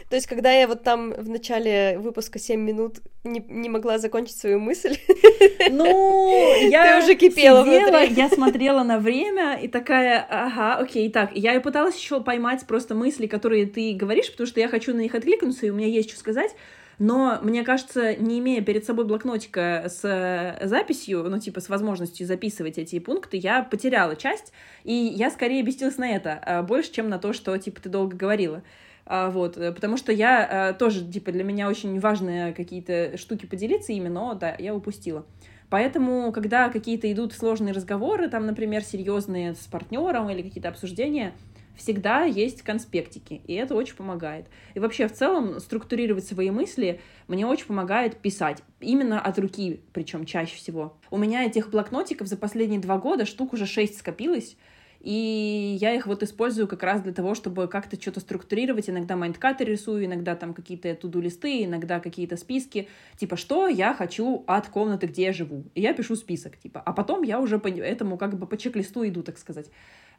То есть, когда я вот там в начале выпуска 7 минут не, не могла закончить свою мысль, ну, [laughs] я Ты уже кипела сидела, внутри. я смотрела на время и такая, ага, окей, так, я пыталась еще поймать просто мысли, которые ты говоришь, потому что я хочу на них откликнуться, и у меня есть что сказать, но мне кажется, не имея перед собой блокнотика с записью, ну, типа, с возможностью записывать эти пункты, я потеряла часть, и я скорее бестилась на это, а, больше, чем на то, что, типа, ты долго говорила. А, вот, э, потому что я э, тоже, типа, для меня очень важные какие-то штуки поделиться ими, но, да, я упустила. Поэтому, когда какие-то идут сложные разговоры, там, например, серьезные с партнером или какие-то обсуждения, всегда есть конспектики, и это очень помогает. И вообще, в целом, структурировать свои мысли мне очень помогает писать. Именно от руки, причем чаще всего. У меня этих блокнотиков за последние два года штук уже шесть скопилось, и я их вот использую как раз для того, чтобы как-то что-то структурировать. Иногда майндкаты рисую, иногда там какие-то туду-листы, иногда какие-то списки. Типа, что я хочу от комнаты, где я живу. И я пишу список, типа. А потом я уже по этому как бы по чек-листу иду, так сказать.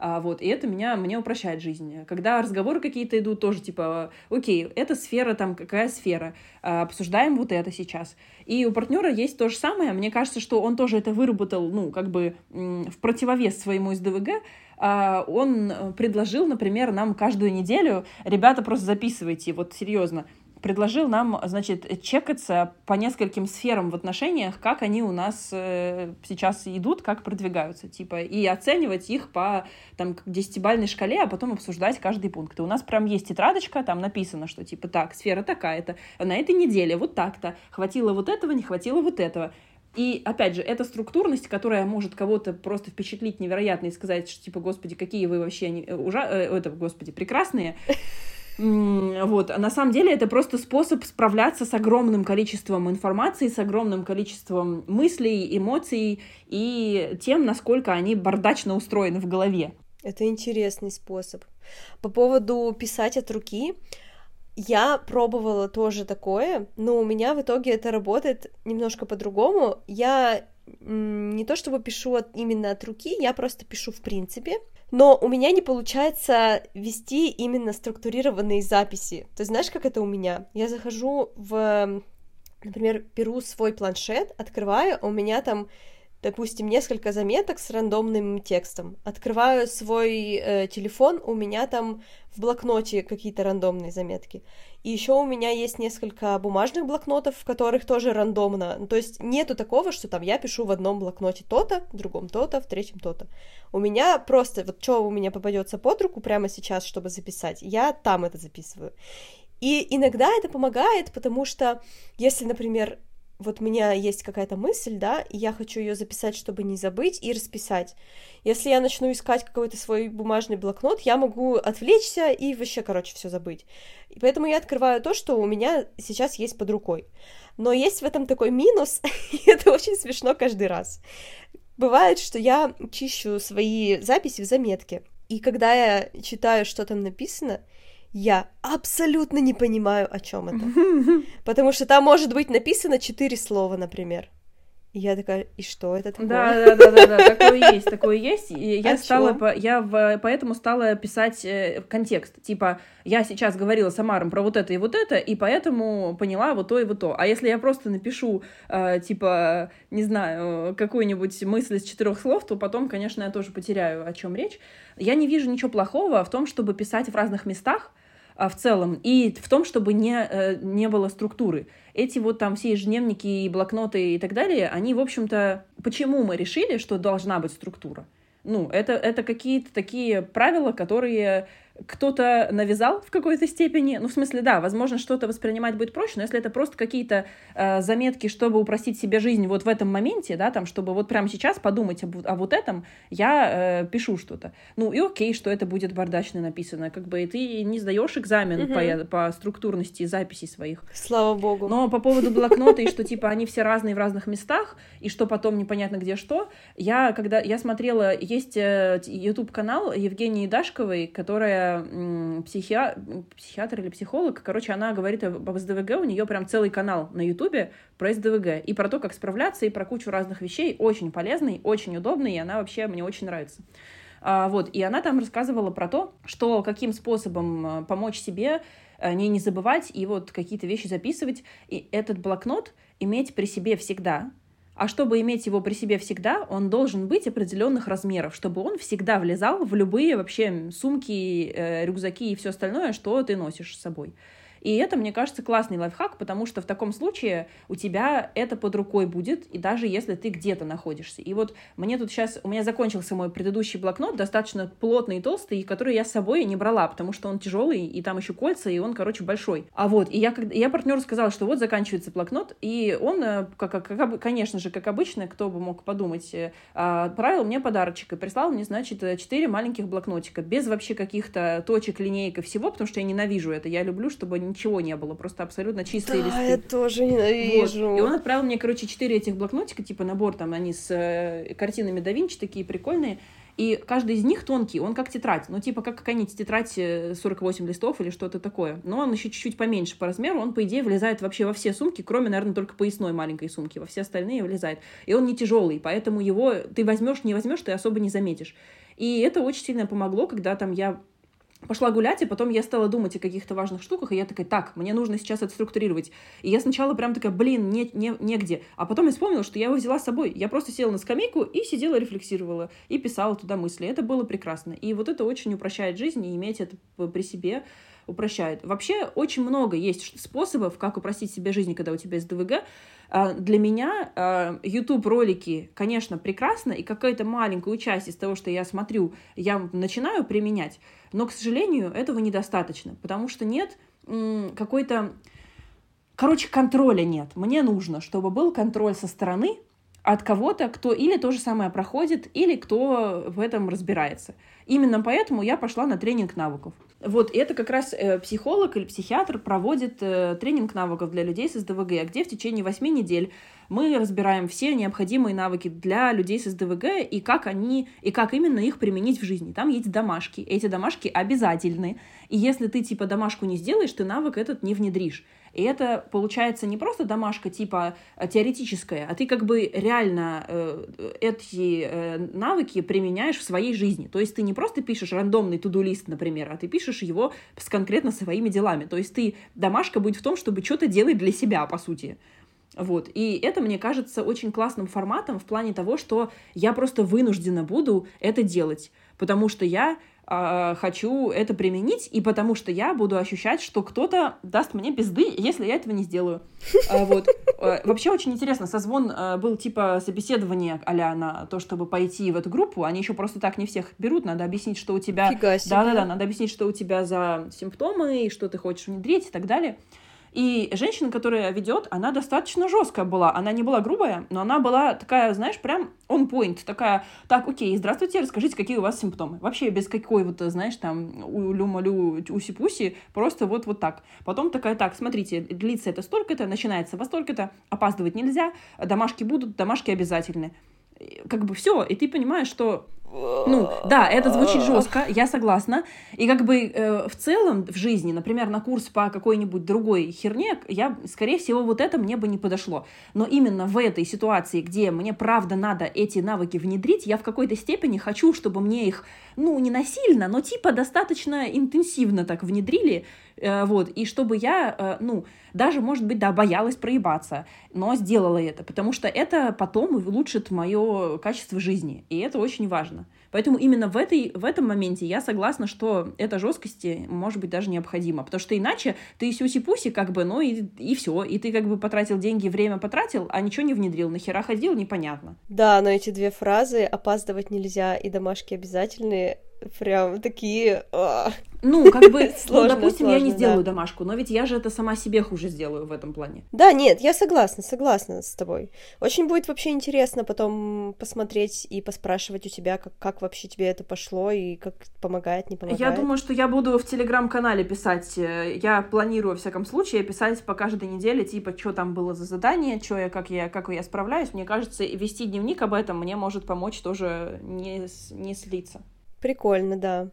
А, вот, и это меня, мне упрощает жизнь. Когда разговоры какие-то идут, тоже типа, окей, эта сфера там, какая сфера, а, обсуждаем вот это сейчас. И у партнера есть то же самое. Мне кажется, что он тоже это выработал, ну, как бы в противовес своему СДВГ, он предложил, например, нам каждую неделю, ребята, просто записывайте, вот серьезно, предложил нам, значит, чекаться по нескольким сферам в отношениях, как они у нас э, сейчас идут, как продвигаются, типа, и оценивать их по там десятибальной шкале, а потом обсуждать каждый пункт. И у нас прям есть тетрадочка, там написано, что типа так, сфера такая-то, на этой неделе вот так-то, хватило вот этого, не хватило вот этого. И, опять же, эта структурность, которая может кого-то просто впечатлить невероятно и сказать, что, типа, господи, какие вы вообще не... ужа... Э, это, господи, прекрасные, [laughs] вот. А на самом деле это просто способ справляться с огромным количеством информации, с огромным количеством мыслей, эмоций и тем, насколько они бардачно устроены в голове. Это интересный способ. По поводу писать от руки, я пробовала тоже такое, но у меня в итоге это работает немножко по-другому. Я не то чтобы пишу от, именно от руки, я просто пишу в принципе но у меня не получается вести именно структурированные записи. Ты знаешь, как это у меня? Я захожу в, например, беру свой планшет, открываю, а у меня там допустим, несколько заметок с рандомным текстом. Открываю свой э, телефон, у меня там в блокноте какие-то рандомные заметки. И еще у меня есть несколько бумажных блокнотов, в которых тоже рандомно. Ну, то есть нету такого, что там я пишу в одном блокноте то-то, в другом то-то, в третьем то-то. У меня просто вот что у меня попадется под руку прямо сейчас, чтобы записать, я там это записываю. И иногда это помогает, потому что если, например, вот у меня есть какая-то мысль, да, и я хочу ее записать, чтобы не забыть, и расписать. Если я начну искать какой-то свой бумажный блокнот, я могу отвлечься и вообще, короче, все забыть. И поэтому я открываю то, что у меня сейчас есть под рукой. Но есть в этом такой минус, [laughs] и это очень смешно каждый раз. Бывает, что я чищу свои записи в заметке, и когда я читаю, что там написано, я абсолютно не понимаю, о чем это. [laughs] Потому что там может быть написано четыре слова, например. И я такая, и что это такое? Да, да, да, да, да, такое есть, такое есть. И я стала, по, я в, поэтому стала писать э, контекст. Типа, я сейчас говорила с Амаром про вот это и вот это, и поэтому поняла вот то и вот то. А если я просто напишу, э, типа, не знаю, какую-нибудь мысль из четырех слов, то потом, конечно, я тоже потеряю, о чем речь. Я не вижу ничего плохого в том, чтобы писать в разных местах, а, в целом, и в том, чтобы не, э, не было структуры. Эти вот там все ежедневники и блокноты и так далее, они, в общем-то, почему мы решили, что должна быть структура? Ну, это, это какие-то такие правила, которые кто-то навязал в какой-то степени. Ну, в смысле, да, возможно, что-то воспринимать будет проще, но если это просто какие-то э, заметки, чтобы упростить себе жизнь вот в этом моменте, да, там, чтобы вот прямо сейчас подумать об, о вот этом, я э, пишу что-то. Ну, и окей, что это будет бардачно написано, как бы, и ты не сдаешь экзамен угу. по, по структурности записей своих. Слава богу. Но по поводу блокнота, и что, типа, они все разные в разных местах, и что потом непонятно где что, я, когда я смотрела, есть э, YouTube-канал Евгении Дашковой, которая психи... психиатр или психолог, короче, она говорит об СДВГ, у нее прям целый канал на Ютубе про СДВГ, и про то, как справляться, и про кучу разных вещей, очень полезный, очень удобный, и она вообще мне очень нравится. А, вот, и она там рассказывала про то, что каким способом э, помочь себе э, не, не забывать и вот какие-то вещи записывать, и этот блокнот иметь при себе всегда, а чтобы иметь его при себе всегда, он должен быть определенных размеров, чтобы он всегда влезал в любые вообще сумки, э, рюкзаки и все остальное, что ты носишь с собой. И это, мне кажется, классный лайфхак, потому что в таком случае у тебя это под рукой будет, и даже если ты где-то находишься. И вот мне тут сейчас, у меня закончился мой предыдущий блокнот, достаточно плотный и толстый, который я с собой не брала, потому что он тяжелый, и там еще кольца, и он, короче, большой. А вот, и я, я партнеру сказала, что вот заканчивается блокнот, и он, э, как, как, как, конечно же, как обычно, кто бы мог подумать, э, отправил мне подарочек и прислал мне, значит, четыре маленьких блокнотика, без вообще каких-то точек, линейок и всего, потому что я ненавижу это. Я люблю, чтобы ничего не было, просто абсолютно чистые да, листы. я тоже ненавижу. Вот. И он отправил мне, короче, четыре этих блокнотика, типа набор там, они с э, картинами да Винчи, такие прикольные. И каждый из них тонкий, он как тетрадь. Ну, типа, как какая-нибудь тетрадь 48 э, листов или что-то такое. Но он еще чуть-чуть поменьше по размеру. Он, по идее, влезает вообще во все сумки, кроме, наверное, только поясной маленькой сумки. Во все остальные влезает. И он не тяжелый, поэтому его ты возьмешь, не возьмешь, ты особо не заметишь. И это очень сильно помогло, когда там я пошла гулять, и потом я стала думать о каких-то важных штуках, и я такая, так, мне нужно сейчас это структурировать. И я сначала прям такая, блин, не, не, негде. А потом я вспомнила, что я его взяла с собой. Я просто села на скамейку и сидела, рефлексировала, и писала туда мысли. Это было прекрасно. И вот это очень упрощает жизнь, и иметь это при себе упрощает. Вообще очень много есть способов, как упростить себе жизнь, когда у тебя есть ДВГ. А, для меня YouTube ролики, конечно, прекрасно, и какая-то маленькая часть из того, что я смотрю, я начинаю применять, но, к сожалению, этого недостаточно, потому что нет какой-то... Короче, контроля нет. Мне нужно, чтобы был контроль со стороны, от кого-то, кто или то же самое проходит, или кто в этом разбирается. Именно поэтому я пошла на тренинг навыков. Вот, это как раз э, психолог или психиатр проводит э, тренинг навыков для людей с СДВГ, где в течение 8 недель мы разбираем все необходимые навыки для людей с СДВГ и как они, и как именно их применить в жизни. Там есть домашки. Эти домашки обязательны. И если ты типа домашку не сделаешь, ты навык этот не внедришь. И это получается не просто домашка типа э, теоретическая, а ты как бы реально э, эти э, навыки применяешь в своей жизни. То есть ты не просто пишешь рандомный туду-лист, например, а ты пишешь его с конкретно своими делами. То есть ты домашка будет в том, чтобы что-то делать для себя, по сути. Вот. И это, мне кажется, очень классным форматом в плане того, что я просто вынуждена буду это делать, потому что я э, хочу это применить, и потому что я буду ощущать, что кто-то даст мне пизды, если я этого не сделаю. [laughs] А, вот. А, вообще очень интересно, созвон а, был типа собеседование а на то, чтобы пойти в эту группу. Они еще просто так не всех берут, надо объяснить, что у тебя... Да-да-да, надо объяснить, что у тебя за симптомы, и что ты хочешь внедрить и так далее. И женщина, которая ведет, она достаточно жесткая была. Она не была грубая, но она была такая, знаешь, прям on point. Такая, так, окей, здравствуйте, расскажите, какие у вас симптомы. Вообще без какой вот, знаешь, там, улю-малю, уси-пуси, просто вот, вот так. Потом такая, так, смотрите, длится это столько-то, начинается во столько-то, опаздывать нельзя, домашки будут, домашки обязательны. Как бы все, и ты понимаешь, что ну, да, это звучит жестко, я согласна. И как бы э, в целом в жизни, например, на курс по какой-нибудь другой херне, я, скорее всего, вот это мне бы не подошло. Но именно в этой ситуации, где мне правда надо эти навыки внедрить, я в какой-то степени хочу, чтобы мне их, ну, не насильно, но типа достаточно интенсивно так внедрили, э, вот, и чтобы я, э, ну, даже, может быть, да, боялась проебаться, но сделала это, потому что это потом улучшит мое качество жизни, и это очень важно. Поэтому именно в, этой, в этом моменте я согласна, что эта жесткость может быть даже необходима, потому что иначе ты сюси-пуси как бы, ну и, и все, и ты как бы потратил деньги, время потратил, а ничего не внедрил, нахера ходил, непонятно. Да, но эти две фразы «опаздывать нельзя» и «домашки обязательные» прям такие... Ну, [laughs] как бы, ну, допустим, я не сделаю домашку, но ведь я же это сама себе хуже сделаю в этом плане. Да, нет, я согласна, согласна с тобой. Очень будет вообще интересно потом посмотреть и поспрашивать у тебя, как, как вообще тебе это пошло и как помогает, не помогает. Я думаю, что я буду в телеграм-канале писать, э, я планирую, во всяком случае, писать по каждой неделе, типа, что там было за задание, что я, как я, как я справляюсь. Мне кажется, вести дневник об этом мне может помочь тоже не, не слиться. Прикольно, да.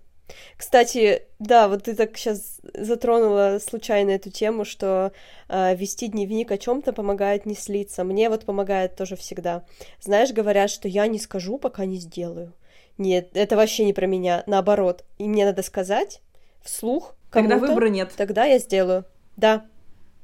Кстати, да, вот ты так сейчас затронула случайно эту тему, что э, вести дневник о чем-то помогает не слиться. Мне вот помогает тоже всегда. Знаешь, говорят, что я не скажу, пока не сделаю. Нет, это вообще не про меня. Наоборот, и мне надо сказать вслух. Тогда выбора нет. Тогда я сделаю. Да,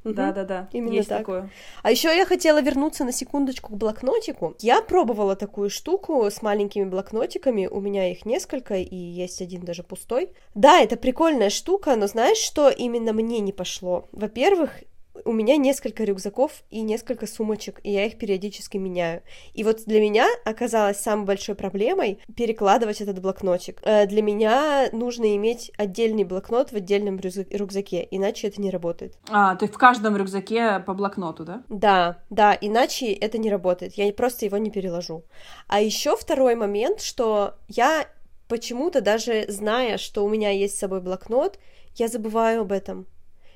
да, да, да. Именно есть так. такое. А еще я хотела вернуться на секундочку к блокнотику. Я пробовала такую штуку с маленькими блокнотиками. У меня их несколько, и есть один даже пустой. Да, это прикольная штука, но знаешь, что именно мне не пошло? Во-первых, у меня несколько рюкзаков и несколько сумочек, и я их периодически меняю. И вот для меня оказалось самой большой проблемой перекладывать этот блокнотик. Э, для меня нужно иметь отдельный блокнот в отдельном рюкзаке, иначе это не работает. А, то есть в каждом рюкзаке по блокноту, да? Да, да, иначе это не работает. Я просто его не переложу. А еще второй момент, что я почему-то даже зная, что у меня есть с собой блокнот, я забываю об этом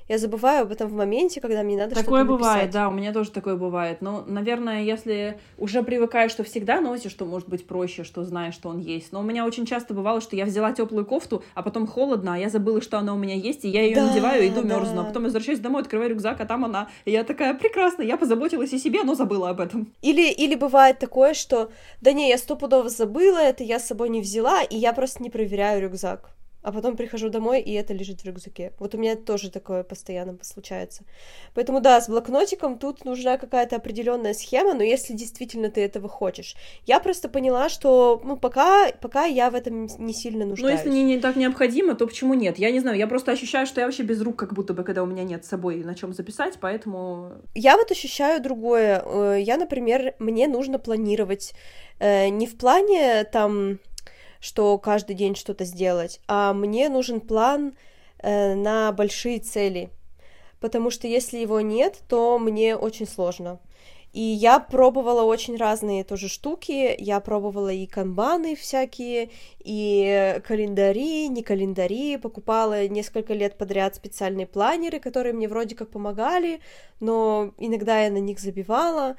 я забываю об этом в моменте, когда мне надо Такое бывает, да, у меня тоже такое бывает. Но, наверное, если уже привыкаешь, что всегда носишь, что может быть проще, что знаешь, что он есть. Но у меня очень часто бывало, что я взяла теплую кофту, а потом холодно, а я забыла, что она у меня есть, и я ее да, надеваю, иду да. мерзну. А потом возвращаюсь домой, открываю рюкзак, а там она. И я такая, прекрасно, я позаботилась о себе, но забыла об этом. Или, или бывает такое, что, да не, я стопудово забыла это, я с собой не взяла, и я просто не проверяю рюкзак а потом прихожу домой, и это лежит в рюкзаке. Вот у меня тоже такое постоянно случается. Поэтому да, с блокнотиком тут нужна какая-то определенная схема, но если действительно ты этого хочешь. Я просто поняла, что ну, пока, пока я в этом не сильно нуждаюсь. Ну, если не, не так необходимо, то почему нет? Я не знаю, я просто ощущаю, что я вообще без рук, как будто бы, когда у меня нет с собой на чем записать, поэтому... Я вот ощущаю другое. Э, я, например, мне нужно планировать э, не в плане там что каждый день что-то сделать, а мне нужен план э, на большие цели, потому что если его нет, то мне очень сложно. И я пробовала очень разные тоже штуки. Я пробовала и канбаны всякие, и календари, не календари. Покупала несколько лет подряд специальные планеры, которые мне вроде как помогали, но иногда я на них забивала.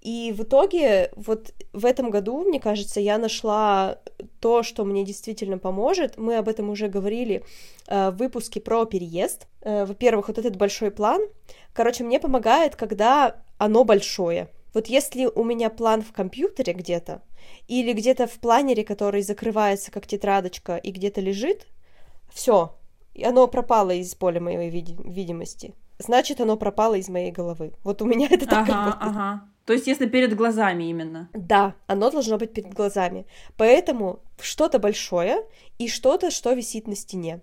И в итоге вот в этом году, мне кажется, я нашла то, что мне действительно поможет. Мы об этом уже говорили э, в выпуске про переезд. Э, во-первых, вот этот большой план. Короче, мне помогает, когда оно большое. Вот если у меня план в компьютере где-то, или где-то в планере, который закрывается как тетрадочка и где-то лежит, все, оно пропало из поля моей видимости. Значит, оно пропало из моей головы. Вот у меня это так ага, работает. Ага. То есть, если перед глазами именно. Да, оно должно быть перед глазами. Поэтому что-то большое и что-то, что висит на стене.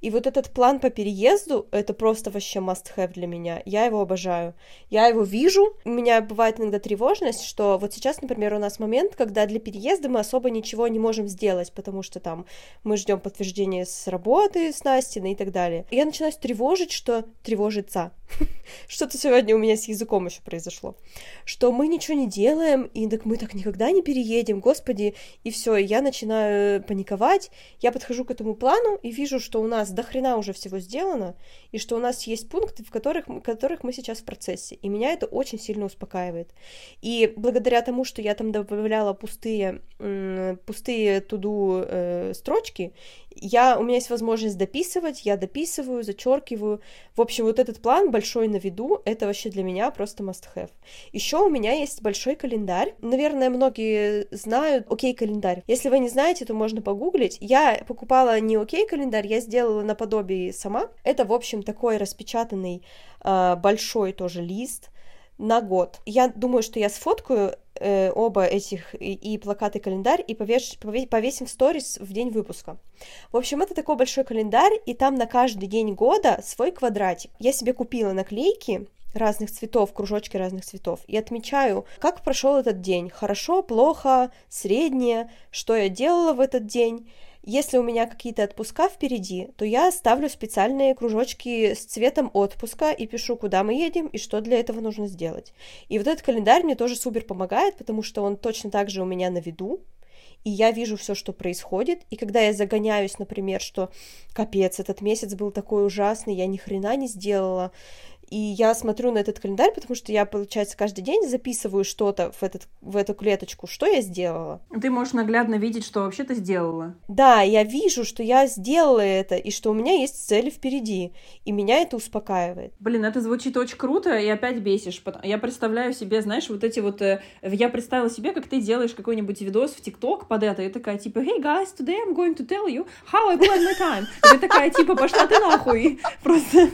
И вот этот план по переезду, это просто вообще must-have для меня. Я его обожаю. Я его вижу. У меня бывает иногда тревожность, что вот сейчас, например, у нас момент, когда для переезда мы особо ничего не можем сделать, потому что там мы ждем подтверждения с работы с Настиной и так далее. И я начинаю тревожить, что тревожится. [laughs] Что-то сегодня у меня с языком еще произошло. Что мы ничего не делаем, и так мы так никогда не переедем, господи. И все, я начинаю паниковать. Я подхожу к этому плану и вижу, что у нас до хрена уже всего сделано, и что у нас есть пункты, в которых, в которых мы сейчас в процессе. И меня это очень сильно успокаивает. И благодаря тому, что я там добавляла пустые, пустые туду э, строчки, я, у меня есть возможность дописывать, я дописываю, зачеркиваю. В общем, вот этот план большой на виду, это вообще для меня просто must-have. Еще у меня есть большой календарь. Наверное, многие знают окей календарь. Если вы не знаете, то можно погуглить. Я покупала не окей календарь, я сделала наподобие сама. Это, в общем, такой распечатанный э, большой тоже лист на год. Я думаю, что я сфоткаю э, оба этих и, и плакат, и календарь, и повеш, повесим в сторис в день выпуска. В общем, это такой большой календарь, и там на каждый день года свой квадратик. Я себе купила наклейки, разных цветов, кружочки разных цветов, и отмечаю, как прошел этот день, хорошо, плохо, среднее, что я делала в этот день, если у меня какие-то отпуска впереди, то я ставлю специальные кружочки с цветом отпуска и пишу, куда мы едем и что для этого нужно сделать. И вот этот календарь мне тоже супер помогает, потому что он точно так же у меня на виду, и я вижу все, что происходит, и когда я загоняюсь, например, что капец, этот месяц был такой ужасный, я ни хрена не сделала, и я смотрю на этот календарь, потому что я, получается, каждый день записываю что-то в, этот, в эту клеточку, что я сделала. Ты можешь наглядно видеть, что вообще ты сделала. Да, я вижу, что я сделала это, и что у меня есть цели впереди, и меня это успокаивает. Блин, это звучит очень круто, и опять бесишь. Я представляю себе, знаешь, вот эти вот... Э, я представила себе, как ты делаешь какой-нибудь видос в ТикТок под это, и такая, типа, hey guys, today I'm going to tell you how I plan my time. И ты такая, типа, пошла ты нахуй. [laughs] Просто...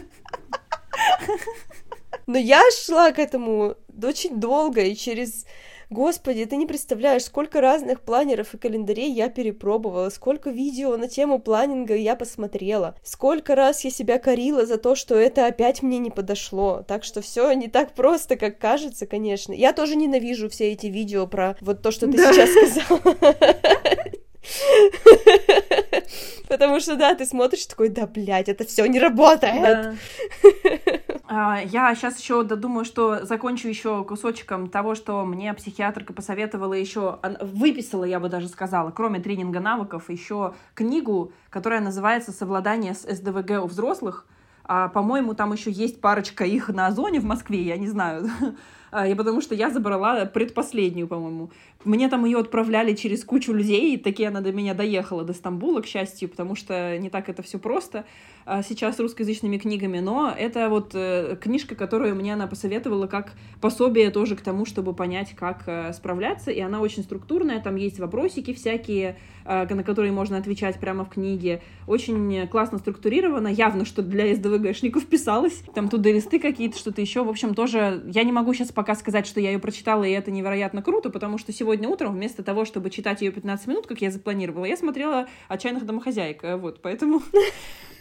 Но я шла к этому очень долго, и через... Господи, ты не представляешь, сколько разных планеров и календарей я перепробовала, сколько видео на тему планинга я посмотрела, сколько раз я себя корила за то, что это опять мне не подошло. Так что все не так просто, как кажется, конечно. Я тоже ненавижу все эти видео про вот то, что ты да. сейчас сказала. [laughs] [laughs] Потому что, да, ты смотришь такой, да, блядь, это все не работает. [laughs] А, я сейчас еще додумаю, что закончу еще кусочком того, что мне психиатрка посоветовала еще, выписала, я бы даже сказала, кроме тренинга навыков, еще книгу, которая называется «Совладание с СДВГ у взрослых», А, по-моему, там еще есть парочка их на Озоне в Москве, я не знаю. [laughs] А, и потому что я забрала предпоследнюю, по-моему. Мне там ее отправляли через кучу людей, и таки она до меня доехала, до Стамбула, к счастью, потому что не так это все просто а, сейчас русскоязычными книгами, но это вот э, книжка, которую мне она посоветовала как пособие тоже к тому, чтобы понять, как э, справляться, и она очень структурная, там есть вопросики всякие, э, на которые можно отвечать прямо в книге, очень классно структурирована, явно, что для СДВГшников писалось, там туда листы какие-то, что-то еще, в общем, тоже, я не могу сейчас пока сказать, что я ее прочитала, и это невероятно круто, потому что сегодня утром вместо того, чтобы читать ее 15 минут, как я запланировала, я смотрела «Отчаянных домохозяек», вот, поэтому...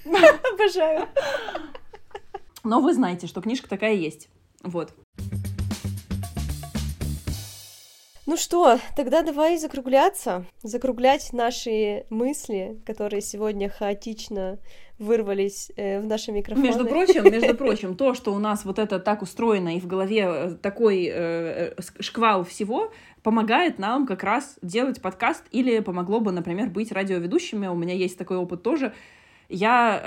[laughs] Обожаю. Но вы знаете, что книжка такая есть. Вот. Ну что, тогда давай закругляться, закруглять наши мысли, которые сегодня хаотично вырвались э, в наши микрофоны. Между прочим, между прочим, то, что у нас вот это так устроено и в голове э, такой э, шквал всего, помогает нам как раз делать подкаст или помогло бы, например, быть радиоведущими. У меня есть такой опыт тоже я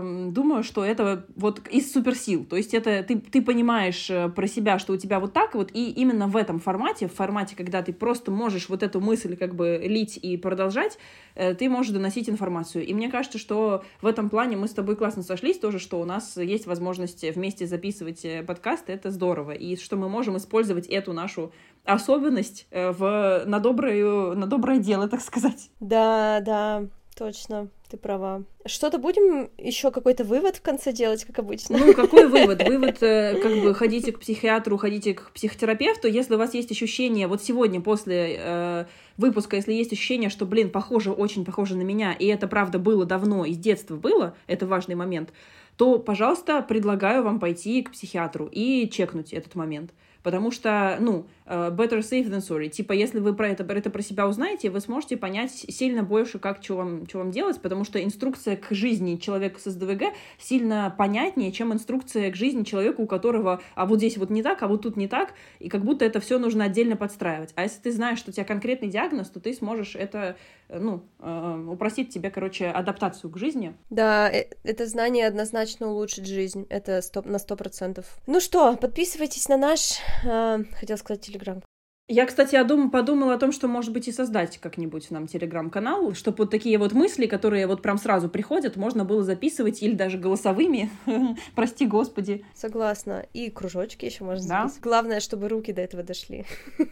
э, думаю, что это вот из суперсил. То есть это ты, ты понимаешь э, про себя, что у тебя вот так вот, и именно в этом формате, в формате, когда ты просто можешь вот эту мысль как бы лить и продолжать, э, ты можешь доносить информацию. И мне кажется, что в этом плане мы с тобой классно сошлись тоже, что у нас есть возможность вместе записывать э, подкасты, это здорово. И что мы можем использовать эту нашу особенность э, в, на, доброе, на доброе дело, так сказать. Да, да, точно. Ты права. Что-то будем еще какой-то вывод в конце делать, как обычно? Ну, какой [laughs] вывод? Вывод, э, как бы, ходите к психиатру, ходите к психотерапевту. Если у вас есть ощущение, вот сегодня после э, выпуска, если есть ощущение, что, блин, похоже, очень похоже на меня, и это, правда, было давно, из детства было, это важный момент, то, пожалуйста, предлагаю вам пойти к психиатру и чекнуть этот момент. Потому что, ну, better safe than sorry. Типа, если вы про это, это про себя узнаете, вы сможете понять сильно больше, как, что вам, что вам делать, потому что инструкция к жизни человека с СДВГ сильно понятнее, чем инструкция к жизни человека, у которого, а вот здесь вот не так, а вот тут не так, и как будто это все нужно отдельно подстраивать. А если ты знаешь, что у тебя конкретный диагноз, то ты сможешь это, э, ну, э, упростить тебе, короче, адаптацию к жизни. Да, это знание однозначно улучшит жизнь, это стоп, на сто процентов. Ну что, подписывайтесь на наш а, хотел сказать Телеграм. Я, кстати, я дум, подумала о том, что, может быть, и создать как-нибудь нам телеграм-канал, чтобы вот такие вот мысли, которые вот прям сразу приходят, можно было записывать или даже голосовыми. [laughs] Прости, господи. Согласна. И кружочки еще можно да? записывать. Главное, чтобы руки до этого дошли. [laughs]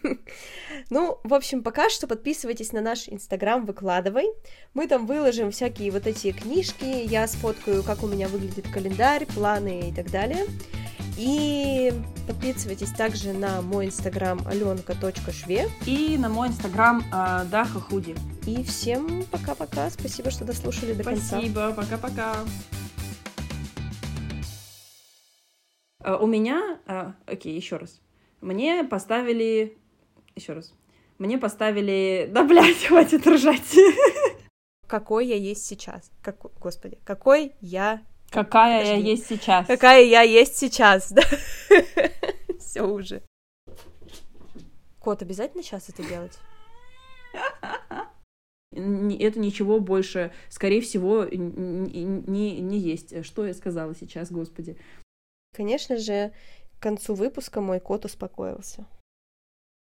ну, в общем, пока что подписывайтесь на наш инстаграм, выкладывай. Мы там выложим всякие вот эти книжки, я сфоткаю, как у меня выглядит календарь, планы и так далее. И подписывайтесь также на мой инстаграм аленка.шве. И на мой инстаграм э, Даха Худи. И всем пока-пока. Спасибо, что дослушали до конца. Спасибо, пока-пока. Uh, у меня... Uh, окей, еще раз. Мне поставили... Еще раз. Мне поставили... Да, блядь, [laughs] хватит ржать. Какой я есть сейчас. Как... Господи, какой я Какая Подожди. я есть сейчас. Какая я есть сейчас, да. [laughs] Все уже. Кот, обязательно сейчас это делать? Это ничего больше, скорее всего, не, не есть. Что я сказала сейчас, господи? Конечно же, к концу выпуска мой кот успокоился.